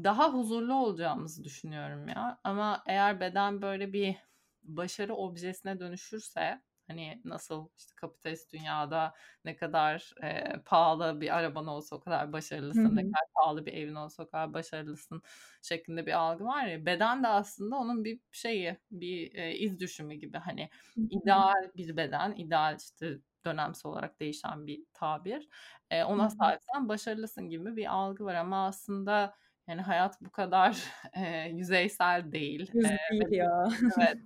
daha huzurlu olacağımızı düşünüyorum ya. Ama eğer beden böyle bir başarı objesine dönüşürse, hani nasıl işte kapitalist dünyada ne kadar, eee, pahalı bir araban olsa o kadar başarılısın, ne hı. kadar pahalı bir evin olsa o kadar başarılısın şeklinde bir algı var ya, beden de aslında onun bir şeyi, bir, eee, iz düşümü gibi. Hani Hı hı. ideal bir beden, ideal işte dönemsel olarak değişen bir tabir. Hı ona sahipsen başarılısın gibi bir algı var ama aslında yani hayat bu kadar, [LAUGHS] eee, yüzeysel değil. Biz ya. [LAUGHS] evet,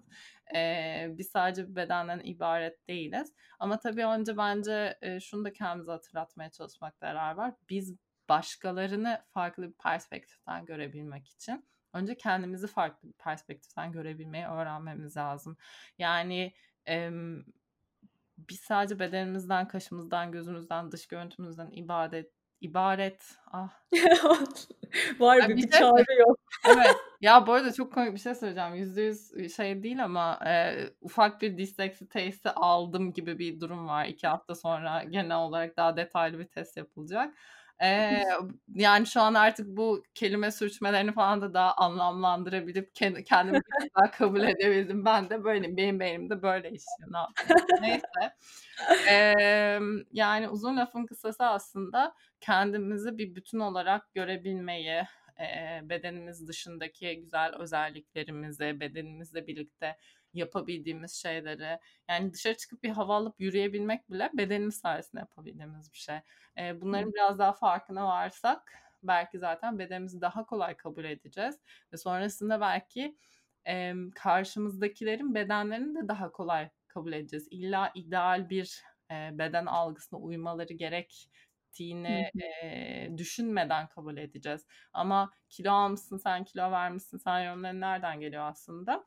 eee, biz sadece bir bedenden ibaret değiliz. Ama tabii önce bence, eee, şunu da kendimize hatırlatmaya çalışmakta yarar var. Biz başkalarını farklı bir perspektiften görebilmek için önce kendimizi farklı bir perspektiften görebilmeyi öğrenmemiz lazım. Yani, emm, biz sadece bedenimizden, kaşımızdan, gözümüzden, dış görüntümüzden ibadet ibaret ah [LAUGHS] Var Ya bir bir şey söyle çağrıyor. [LAUGHS] Evet. Ya bu arada çok komik bir şey söyleyeceğim. %100 eee, şey değil ama, eee, ufak bir disleksi testi aldım gibi bir durum var. 2 hafta sonra genel olarak daha detaylı bir test yapılacak. Eee, yani şu an artık bu kelime sürçmelerini falan da daha anlamlandırabilip ken kendimi bir daha kabul edebildim. Ben de böyleyim. Benim beynim de böyle işliyor. Ne? Neyse. Emm, yani uzun lafın kısası aslında kendimizi bir bütün olarak görebilmeyi, eee, bedenimiz dışındaki güzel özelliklerimizi, bedenimizle birlikte yapabildiğimiz şeyleri, yani dışarı çıkıp bir hava alıp yürüyebilmek bile bedenimiz sayesinde yapabildiğimiz bir şey. Hı. bunların biraz daha farkına varsak belki zaten bedenimizi daha kolay kabul edeceğiz ve sonrasında belki, emm, karşımızdakilerin bedenlerini de daha kolay kabul edeceğiz. İlla ideal bir, eee, beden algısına uymaları Hı gerektiğini, eee, düşünmeden kabul edeceğiz. Ama kilo almışsın sen, kilo vermişsin sen yorumları nereden geliyor aslında?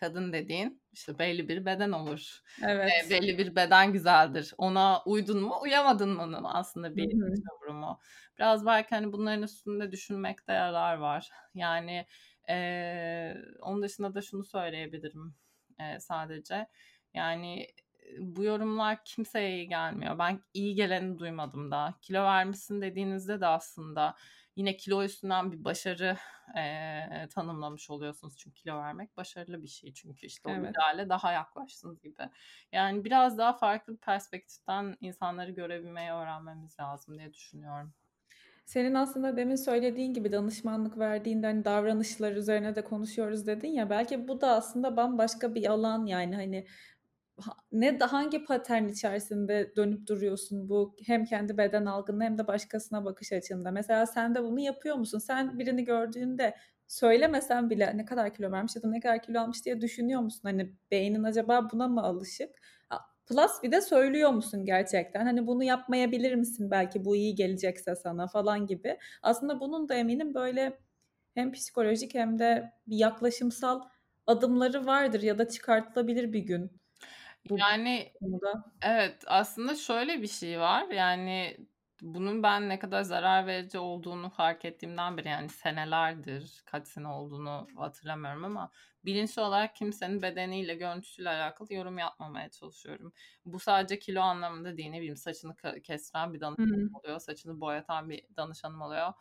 Kadın dediğin işte belli bir beden olur. Evet. belli bir beden güzeldir. Ona uydun mu, uyamadın mı'nın aslında bir yorumu. Biraz belki hani bunların üstünde düşünmekte yarar var. Yani, eee, onun dışında da şunu söyleyebilirim, eee, sadece. Yani, bu yorumlar kimseye iyi gelmiyor. Ben iyi geleni duymadım daha. Kilo vermişsin dediğinizde de aslında yine kilo üstünden bir başarı, eee, tanımlamış oluyorsunuz. Çünkü kilo vermek başarılı bir şey. Çünkü işte o Evet. ideale daha yaklaştınız gibi. Yani biraz daha farklı bir perspektiften insanları görebilmeyi öğrenmemiz lazım diye düşünüyorum. Senin aslında demin söylediğin gibi danışmanlık verdiğinde hani davranışlar üzerine de konuşuyoruz dedin ya belki bu da aslında bambaşka bir alan yani hani ha ne hangi patern içerisinde dönüp duruyorsun bu hem kendi beden algında hem de başkasına bakış açında? Mesela sen de bunu yapıyor musun? Sen birini gördüğünde söylemesen bile ne kadar kilo vermiş ya da ne kadar kilo almış diye düşünüyor musun? Hani beynin acaba buna mı alışık? Plus bir de söylüyor musun gerçekten? Hani bunu yapmayabilir misin belki bu iyi gelecekse sana falan gibi. Aslında bunun da eminim böyle hem psikolojik hem de bir yaklaşımsal adımları vardır ya da çıkartılabilir bir gün bu Yani konuda. evet, aslında şöyle bir şey var. Yani bunun ben ne kadar zarar verici olduğunu fark ettiğimden beri yani senelerdir kaç sene olduğunu hatırlamıyorum ama bilinçli olarak kimsenin bedeniyle görüntüsüyle alakalı yorum yapmamaya çalışıyorum. Bu sadece kilo anlamında değil ne bileyim saçını kestiren bir danışanım oluyor saçını boyatan bir danışanım oluyor.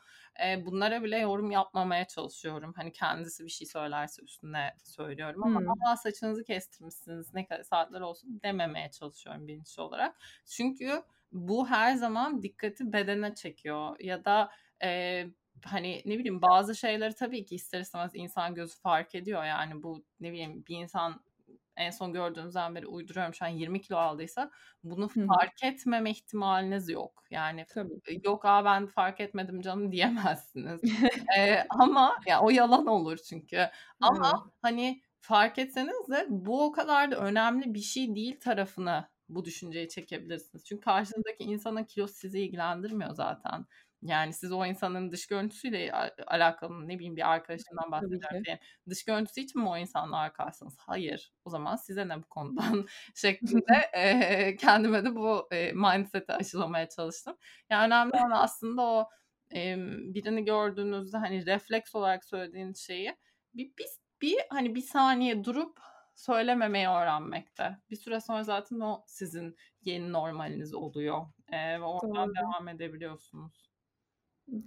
E, bunlara bile yorum yapmamaya çalışıyorum. Hani kendisi bir şey söylerse üstüne söylüyorum ama hmm. saçınızı kestirmişsiniz ne kadar saatler olsun dememeye çalışıyorum bilinçli olarak. Çünkü bu her zaman dikkati bedene çekiyor ya da e, hani ne bileyim bazı şeyleri tabii ki ister istemez insan gözü fark ediyor yani bu ne bileyim bir insan en son gördüğünüzden beri uyduruyorum şu an 20 kilo aldıysa bunu fark etmeme ihtimaliniz yok. Yani Tabii. yok aa ben fark etmedim canım [LAUGHS] diyemezsiniz. [LAUGHS] ee, ama ya o yalan olur çünkü. Ama hani fark etseniz de bu o kadar da önemli bir şey değil tarafını bu düşünceyi çekebilirsiniz. Çünkü karşınızdaki insanın kilosu sizi ilgilendirmiyor zaten. Yani siz o insanın dış görüntüsüyle alakalı ne bileyim bir arkadaşından bahsederken dış görüntüsü için mi o insanla arkadaşsınız? Hayır. O zaman size ne bu konudan [LAUGHS] şeklinde [LAUGHS] e, kendime de bu e, mindset'i aşılamaya çalıştım. Yani önemli olan aslında o e, birini gördüğünüzde hani refleks olarak söylediğin şeyi bir, bir, bir hani bir saniye durup söylememeyi öğrenmekte. Bir süre sonra zaten o sizin yeni normaliniz oluyor. Ee, ve oradan Doğru. devam edebiliyorsunuz.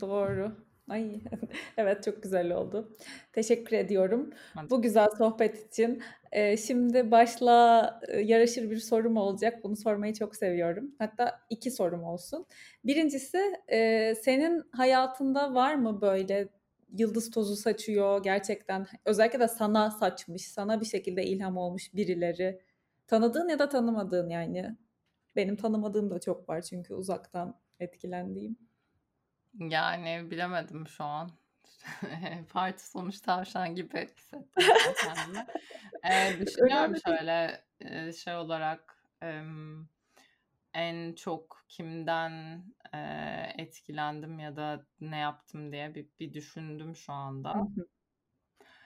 Doğru. Ay [LAUGHS] evet çok güzel oldu. Teşekkür ediyorum ben bu güzel sohbet için. Ee, şimdi başla yaraşır bir sorum olacak. Bunu sormayı çok seviyorum. Hatta iki sorum olsun. Birincisi e, senin hayatında var mı böyle yıldız tozu saçıyor gerçekten özellikle de sana saçmış, sana bir şekilde ilham olmuş birileri. Tanıdığın ya da tanımadığın yani. Benim tanımadığım da çok var çünkü uzaktan etkilendiğim. Yani bilemedim şu an. [LAUGHS] Parti sonuç tavşan gibi hissettim kendimi. ee, düşünüyorum şöyle şey olarak en çok kimden e, etkilendim ya da ne yaptım diye bir, bir düşündüm şu anda. Hı hı.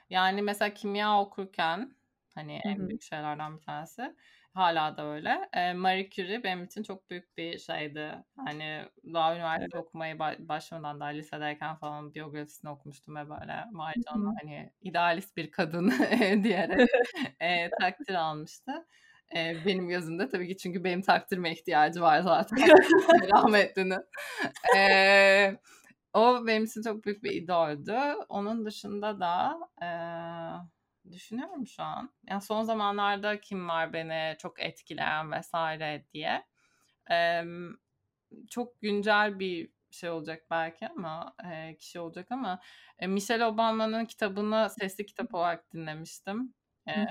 Yani mesela kimya okurken hani hı en büyük şeylerden bir tanesi hala da öyle. E, Marie Curie benim için çok büyük bir şeydi. Hani daha üniversite evet. okumaya başlamadan daha lisedeyken falan biyografisini okumuştum ve böyle vay canına hani idealist bir kadın [LAUGHS] diyerek [LAUGHS] e, takdir almıştı. E, benim gözümde tabii ki çünkü benim takdirme ihtiyacı var zaten. [LAUGHS] [LAUGHS] Rahmetlinin. E, o benim için çok büyük bir idoldü. Onun dışında da e, düşünüyorum şu an. Yani son zamanlarda kim var beni çok etkileyen vesaire diye. E, çok güncel bir şey olacak belki ama e, kişi olacak ama e, Michelle Obama'nın kitabını sesli kitap olarak dinlemiştim. Ee,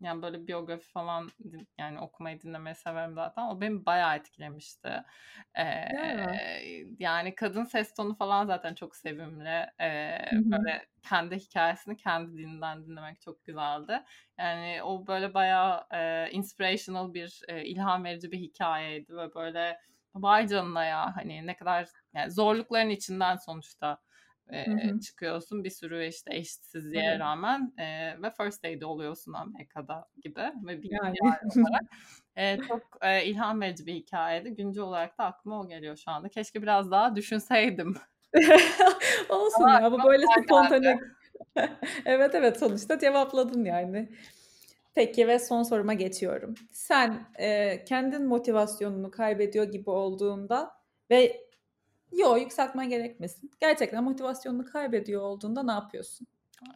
yani böyle biyografi falan yani okumayı dinlemeyi severim zaten. O beni bayağı etkilemişti. Ee, yani kadın ses tonu falan zaten çok sevimli. Ee, böyle kendi hikayesini kendi dilinden dinlemek çok güzeldi. Yani o böyle bayağı e, inspirational bir e, ilham verici bir hikayeydi ve böyle vay canına ya hani ne kadar yani zorlukların içinden sonuçta e, çıkıyorsun bir sürü işte eşitsizliğe evet. rağmen e, ve first aid oluyorsun Amerika'da gibi ve bir yani. [LAUGHS] olarak e, çok e, ilham verici bir hikayeydi. Güncel olarak da aklıma o geliyor şu anda. Keşke biraz daha düşünseydim. [LAUGHS] Olsun Ama ya bu böyle spontane. [LAUGHS] evet evet sonuçta cevapladın yani. Peki ve son soruma geçiyorum. Sen e, kendin motivasyonunu kaybediyor gibi olduğunda ve Yok yükseltmen gerekmesin. Gerçekten motivasyonunu kaybediyor olduğunda ne yapıyorsun?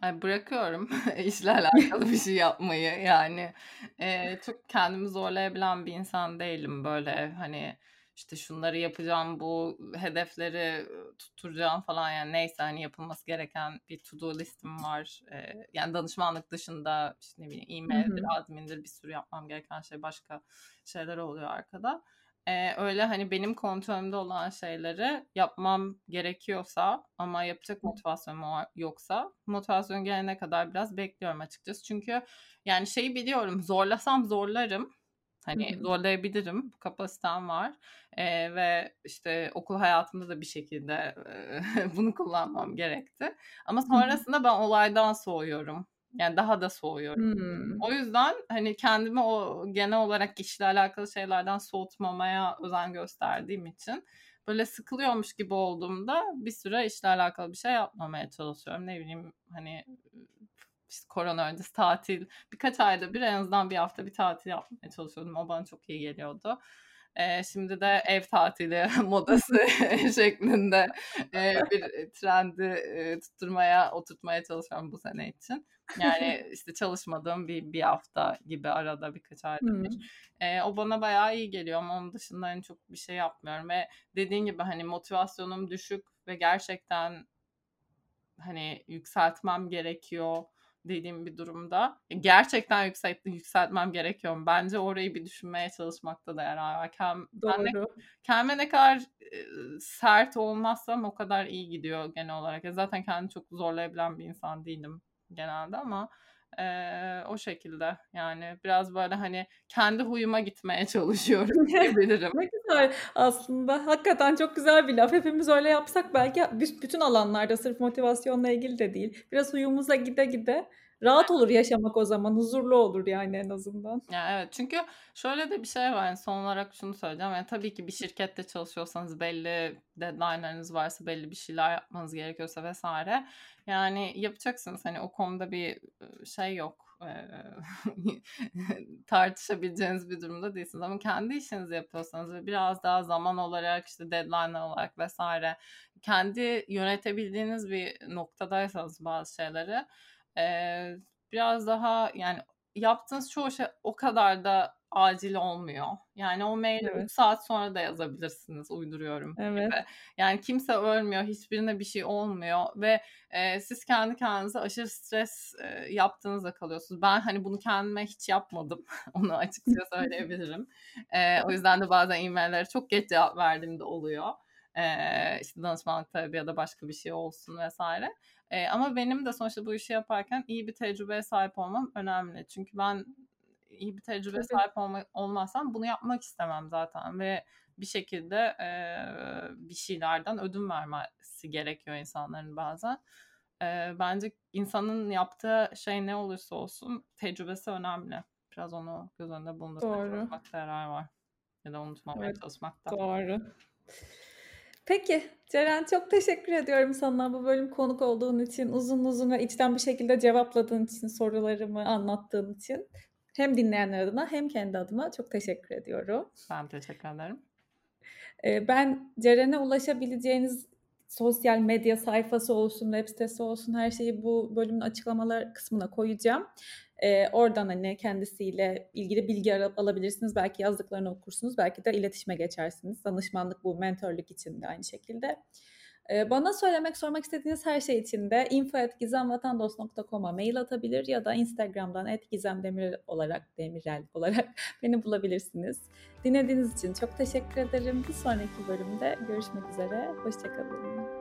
Ay, bırakıyorum [LAUGHS] işle alakalı bir şey yapmayı. Yani e, çok kendimi zorlayabilen bir insan değilim. Böyle hani işte şunları yapacağım, bu hedefleri tutturacağım falan yani neyse hani yapılması gereken bir to do listim var. Ee, yani danışmanlık dışında işte ne bileyim e-maildir, admindir bir sürü yapmam gereken şey başka şeyler oluyor arkada e, öyle hani benim kontrolümde olan şeyleri yapmam gerekiyorsa ama yapacak motivasyonum yoksa motivasyon gelene kadar biraz bekliyorum açıkçası. Çünkü yani şeyi biliyorum zorlasam zorlarım. Hani zorlayabilirim. Bu kapasitem var. Ee, ve işte okul hayatımda da bir şekilde e, [LAUGHS] bunu kullanmam gerekti. Ama sonrasında ben olaydan soğuyorum. Yani daha da soğuyorum. Hmm. O yüzden hani kendimi o genel olarak işle alakalı şeylerden soğutmamaya özen gösterdiğim için böyle sıkılıyormuş gibi olduğumda bir süre işle alakalı bir şey yapmamaya çalışıyorum. Ne bileyim hani işte korona öncesi tatil birkaç ayda bir en azından bir hafta bir tatil yapmaya çalışıyordum. O bana çok iyi geliyordu. E, şimdi de ev tatili [LAUGHS] modası [LAUGHS] şeklinde e, bir trendi e, tutturmaya, oturtmaya çalışıyorum bu sene için. Yani [LAUGHS] işte çalışmadığım bir, bir hafta gibi arada birkaç ayda hmm. bir. E, o bana bayağı iyi geliyor ama onun dışında hani çok bir şey yapmıyorum. Ve dediğin gibi hani motivasyonum düşük ve gerçekten hani yükseltmem gerekiyor dediğim bir durumda gerçekten yükselt, yükseltmem gerekiyor. Bence orayı bir düşünmeye çalışmakta da yarar var. Kem, ben ne, kendime ne kadar e, sert olmazsam o kadar iyi gidiyor genel olarak. Ya zaten kendimi çok zorlayabilen bir insan değilim genelde ama e, o şekilde yani biraz böyle hani kendi huyuma gitmeye [LAUGHS] çalışıyorum [LAUGHS] diyebilirim. ne güzel aslında hakikaten çok güzel bir laf. Hepimiz öyle yapsak belki bütün alanlarda sırf motivasyonla ilgili de değil. Biraz huyumuza gide gide rahat olur yaşamak o zaman. Huzurlu olur yani en azından. Ya evet çünkü şöyle de bir şey var. Yani son olarak şunu söyleyeceğim. Yani tabii ki bir şirkette çalışıyorsanız belli deadline'larınız varsa belli bir şeyler yapmanız gerekiyorsa vesaire. Yani yapacaksınız. Hani o konuda bir şey yok. [LAUGHS] tartışabileceğiniz bir durumda değilsiniz. Ama kendi işinizi yapıyorsanız ve biraz daha zaman olarak işte deadline olarak vesaire kendi yönetebildiğiniz bir noktadaysanız bazı şeyleri biraz daha yani yaptığınız çoğu şey o kadar da acil olmuyor. Yani o maili evet. 3 saat sonra da yazabilirsiniz uyduruyorum evet. gibi. Yani kimse ölmüyor, hiçbirine bir şey olmuyor ve e, siz kendi kendinize aşırı stres e, yaptığınızda kalıyorsunuz. Ben hani bunu kendime hiç yapmadım. [LAUGHS] Onu açıkça söyleyebilirim. E, o yüzden de bazen e-maillere çok geç cevap verdiğimde oluyor. E, işte danışmanlık tabii ya da başka bir şey olsun vesaire. E, ama benim de sonuçta bu işi yaparken iyi bir tecrübeye sahip olmam önemli. Çünkü ben iyi bir tecrübeye Tabii. sahip olma, olmazsam bunu yapmak istemem zaten ve bir şekilde e, bir şeylerden ödün vermesi gerekiyor insanların bazen. E, bence insanın yaptığı şey ne olursa olsun tecrübesi önemli. Biraz onu göz önünde bulundurmaya çalışmakta yarar var. Ya da unutmamaya evet, çalışmakta. Doğru. Peki Ceren çok teşekkür ediyorum sana bu bölüm konuk olduğun için, uzun uzun ve içten bir şekilde cevapladığın için, sorularımı anlattığın için. Hem dinleyenler adına hem kendi adıma çok teşekkür ediyorum. Ben teşekkür ederim. Ben Ceren'e ulaşabileceğiniz sosyal medya sayfası olsun, web sitesi olsun her şeyi bu bölümün açıklamalar kısmına koyacağım. E, oradan hani kendisiyle ilgili bilgi alabilirsiniz. Belki yazdıklarını okursunuz. Belki de iletişime geçersiniz. Danışmanlık bu, mentorluk için de aynı şekilde. Bana söylemek, sormak istediğiniz her şey için de info.gizemvatandos.com'a mail atabilir ya da Instagram'dan @gizemdemirel olarak demirel olarak [LAUGHS] beni bulabilirsiniz. Dinlediğiniz için çok teşekkür ederim. Bir sonraki bölümde görüşmek üzere. Hoşçakalın.